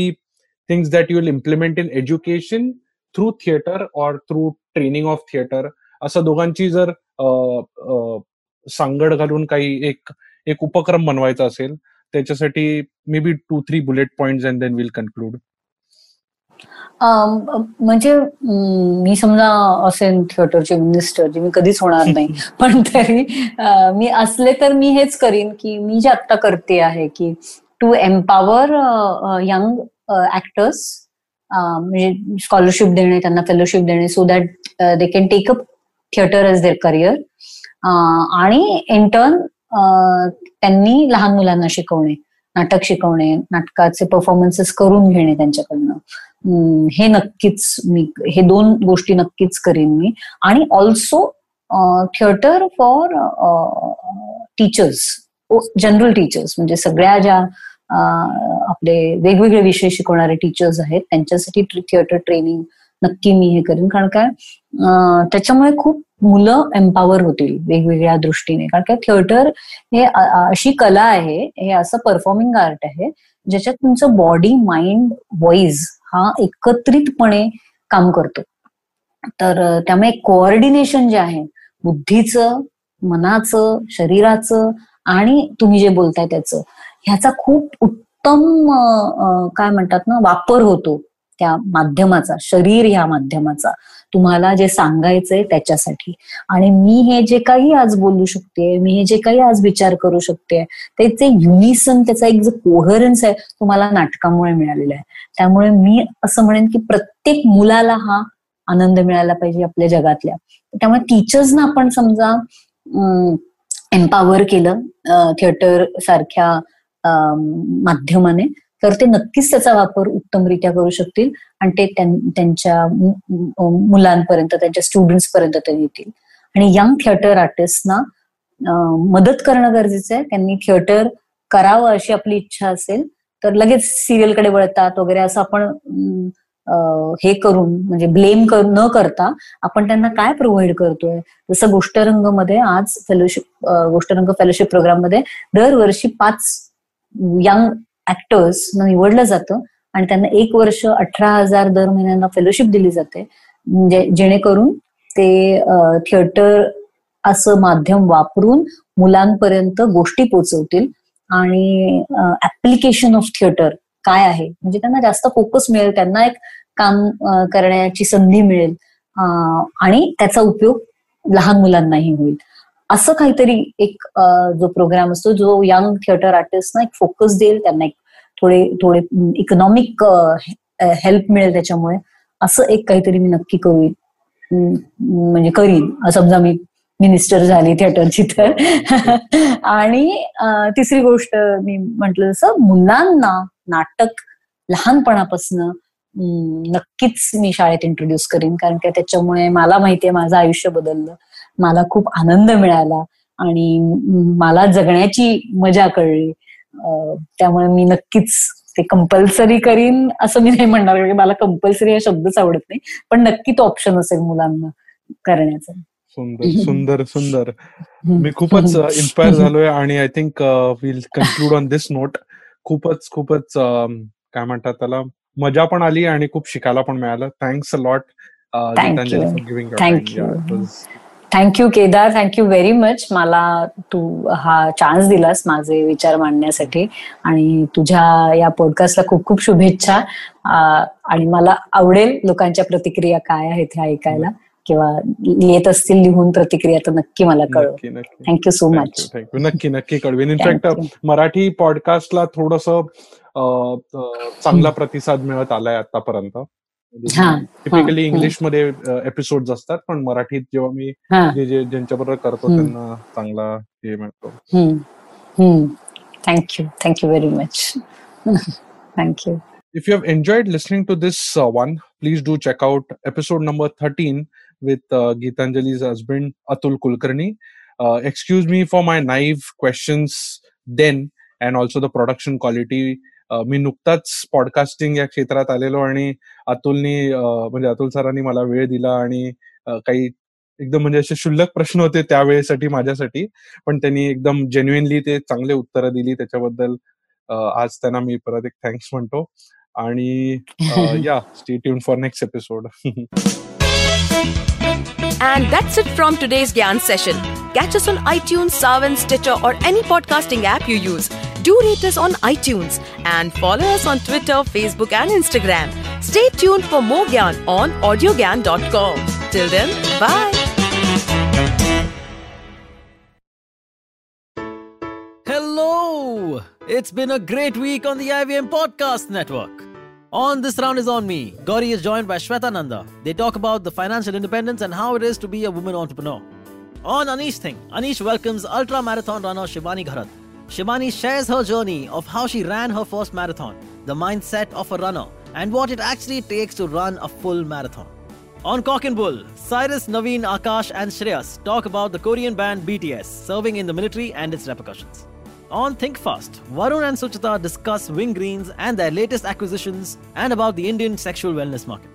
things that you'll implement in education through theater or through training of theater? असं दोघांची जर सांगड घालून काही एक एक उपक्रम बनवायचा असेल त्याच्यासाठी maybe two three bullet point and then will conclude म्हणजे मी समजा असेल थिएटरचे मिनिस्टर जे मी कधीच होणार नाही *laughs* पण तरी मी असले तर मी हेच करीन की मी जे आता करते आहे की टू एम्पावर यंग ऍक्टर्स म्हणजे स्कॉलरशिप देणे त्यांना फेलोशिप देणे so that they can take up theatre as their career आणि इंटर्न त्यांनी लहान मुलांना शिकवणे नाटक शिकवणे नाटकाचे परफॉर्मन्सेस करून घेणे त्यांच्याकडनं. हे नक्कीच मी हे दोन गोष्टी नक्कीच करीन मी. आणि also theatre for teachers general teachers म्हणजे सगळ्या ज्या आपले वेगवेगळे विषय शिकवणारे टीचर्स आहेत त्यांच्यासाठी थिएटर ट्रेनिंग नक्की मी हे करेन. कारण काय त्याच्यामुळे खूप मुलं एम्पावर होतील वेगवेगळ्या दृष्टीने. कारण काय थिएटर हे अशी कला आहे हे असं परफॉर्मिंग आर्ट आहे ज्याच्यात तुमचं बॉडी माइंड व्हॉइस हा एकत्रितपणे काम करतो. तर त्यामुळे कोऑर्डिनेशन जे आहे बुद्धीचं मनाचं शरीराचं आणि तुम्ही जे बोलताय त्याचं ह्याचा खूप उत्तम काय म्हणतात ना वापर होतो. त्या माध्यमाचा शरीर ह्या माध्यमाचा. तुम्हाला जे सांगायचंय त्याच्यासाठी. आणि मी हे जे काही आज बोलू शकते मी हे जे काही आज विचार करू शकते त्याचे युनिसन त्याचा एक जो कोहरन्स आहे तुम्हाला नाटकामुळे मिळालेला आहे. त्यामुळे मी असं म्हणेन की प्रत्येक मुलाला हा आनंद मिळाला पाहिजे आपल्या जगातल्या. त्यामुळे टीचर्सना आपण समजा एम्पावर केलं थिएटर सारख्या माध्यमाने तर ते नक्कीच त्याचा वापर उत्तमरित्या करू शकतील आणि ते त्यांच्या मुलांपर्यंत त्यांच्या स्टुडंट्स पर्यंत ते येतील. आणि यंग थिएटर आर्टिस्टना मदत करणं गरजेचं आहे. त्यांनी थिएटर करावं अशी आपली इच्छा असेल तर लगेच सिरियलकडे वळतात वगैरे असं आपण हे करून म्हणजे ब्लेम न करता आपण त्यांना काय प्रोव्हाइड करतोय? जसं गोष्टरंगमध्ये आज फेलोशिप गोष्टरंग फेलोशिप प्रोग्राममध्ये दरवर्षी पाच यंग ऍक्टर्स निवडलं जातं आणि त्यांना एक वर्ष अठरा हजार दर महिन्यांना फेलोशिप दिली जाते. म्हणजे जेणेकरून ते थिएटर असं माध्यम वापरून मुलांपर्यंत गोष्टी पोचवतील आणि ऍप्लिकेशन ऑफ थिएटर काय आहे? म्हणजे त्यांना जास्त फोकस मिळेल त्यांना एक काम करण्याची संधी मिळेल आणि त्याचा उपयोग लहान मुलांनाही होईल. असं काहीतरी एक जो प्रोग्राम असतो जो यंग थिएटर आर्टिस्ट ना एक फोकस देईल त्यांना एक थोडे थोडे इकॉनॉमिक हेल्प मिळेल त्याच्यामुळे असं एक काहीतरी मी नक्की करू म्हणजे करीन. समजा मी मिनिस्टर झाली थिएटरची तर. *laughs* आणि तिसरी गोष्ट मी म्हंटल जसं मुलांना नाटक लहानपणापासून नक्कीच मी शाळेत इंट्रोड्यूस करीन कारण की त्याच्यामुळे मला माहितीये माझं आयुष्य बदललं. मला खूप आनंद मिळाला आणि मला जगण्याची मजा कळली. त्यामुळे मी नक्कीच ते कंपल्सरी करीन असं मी नाही म्हणणार कारण मला कंपल्सरी हा शब्दच आवडत नाही. पण नक्की तो ऑप्शन असेल मुलांना करण्याचा. सुंदर सुंदर सुंदर. मी खूपच इन्स्पायर झालोय आणि I think will conclude on this note खूपच खूपच काय म्हणतात त्याला मजा पण आली आणि खूप शिकायला पण मिळालं. Thanks a lot thank you thank you Kedar thank you very much मला तू हा चान्स दिलास माझे विचार मांडण्यासाठी. आणि तुझ्या या पॉडकास्टला खूप खूप शुभेच्छा. आणि मला आवडेल लोकांच्या प्रतिक्रिया काय आहेत ह्या ऐकायला. किंवा येत असतील लिहून प्रतिक्रिया तर नक्की मला कळव. Thank you so much thank you नक्की नक्की कळवेन. इनफॅक्ट मराठी पॉडकास्टला थोडस चांगला प्रतिसाद मिळत आलाय आतापर्यंत. टिपिकली इंग्लिश मध्ये एपिसोड असतात पण मराठीत जेव्हा मी जे ज्यांच्याबरोबर करतो त्यांना चांगला हे मिळतो thank you thank you very much thank you If you have enjoyed listening to this uh, one, please do check out episode number 13 with uh, Geetanjali's husband Atul Kulkarni. Uh, excuse me for my naive questions then and also the production quality मी नुकताच podcasting या क्षेत्रात आलेलो आणि अतुलनी म्हणजे अतुल सरांनी मला वेळ दिला आणि काही एकदम म्हणजे असे शुल्लक प्रश्न होते त्यावेळेसाठी माझ्यासाठी पण त्यांनी एकदम जेन्युनली ते चांगले उत्तरं दिली त्याच्याबद्दल आज त्यांना मी परत एक थँक्स म्हणतो आणि *laughs* या stay tune for next episode And that's it from today's Gyan session. Catch us on iTunes, Savan, Stitcher, or any podcasting app you use. Do rate us on iTunes and follow us on Twitter, Facebook, and Instagram. Stay tuned for more Gyan on audiogyan.com. Till then, bye. Hello! It's been a great week on the IVM Podcast Network. On This Round is On Me, Gauri is joined by Shweta Nanda. They talk about the financial independence and how it is to be a woman entrepreneur. On Anish Thing, Anish welcomes ultra marathon runner Shivani Gharat. Shivani shares her journey of how she ran her first marathon, the mindset of a runner, and what it actually takes to run a full marathon. On Cock and Bull, Cyrus, Naveen, Akash, and Shreyas talk about the Korean band BTS serving in the military and its repercussions. On Think Fast, Varun and Suchita discuss Wing Greens and their latest acquisitions and about the Indian sexual wellness market.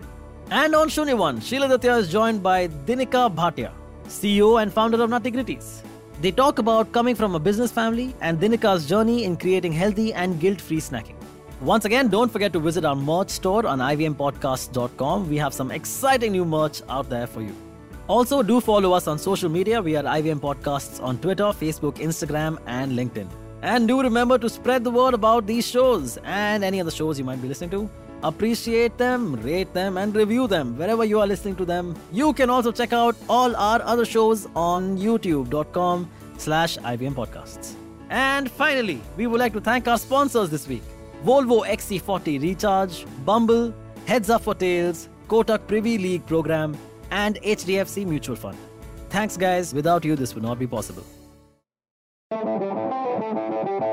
And on Shunyawan, Sheila Datya is joined by Dinika Bhatia, CEO and founder of Nuttigritties. They talk about coming from a business family and Dinika's journey in creating healthy and guilt-free snacking. Once again, don't forget to visit our merch store on ivmpodcast.com. We have some exciting new merch out there for you. Also, do follow us on social media. We are IVM Podcasts on Twitter, Facebook, Instagram, and LinkedIn. And do remember to spread the word about these shows and any other shows you might be listening to. Appreciate them, rate them, and review them wherever you are listening to them. You can also check out all our other shows on youtube.com slash IVM Podcasts. And finally, we would like to thank our sponsors this week. Volvo XC40 Recharge, Bumble, Heads Up for Tails, Kotak Privy League Program, and HDFC Mutual Fund. Thanks, guys. Without you, this would not be possible.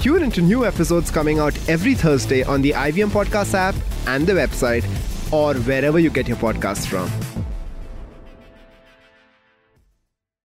Tune into new episodes coming out every Thursday on the IVM Podcast app and the website, or wherever you get your podcasts from.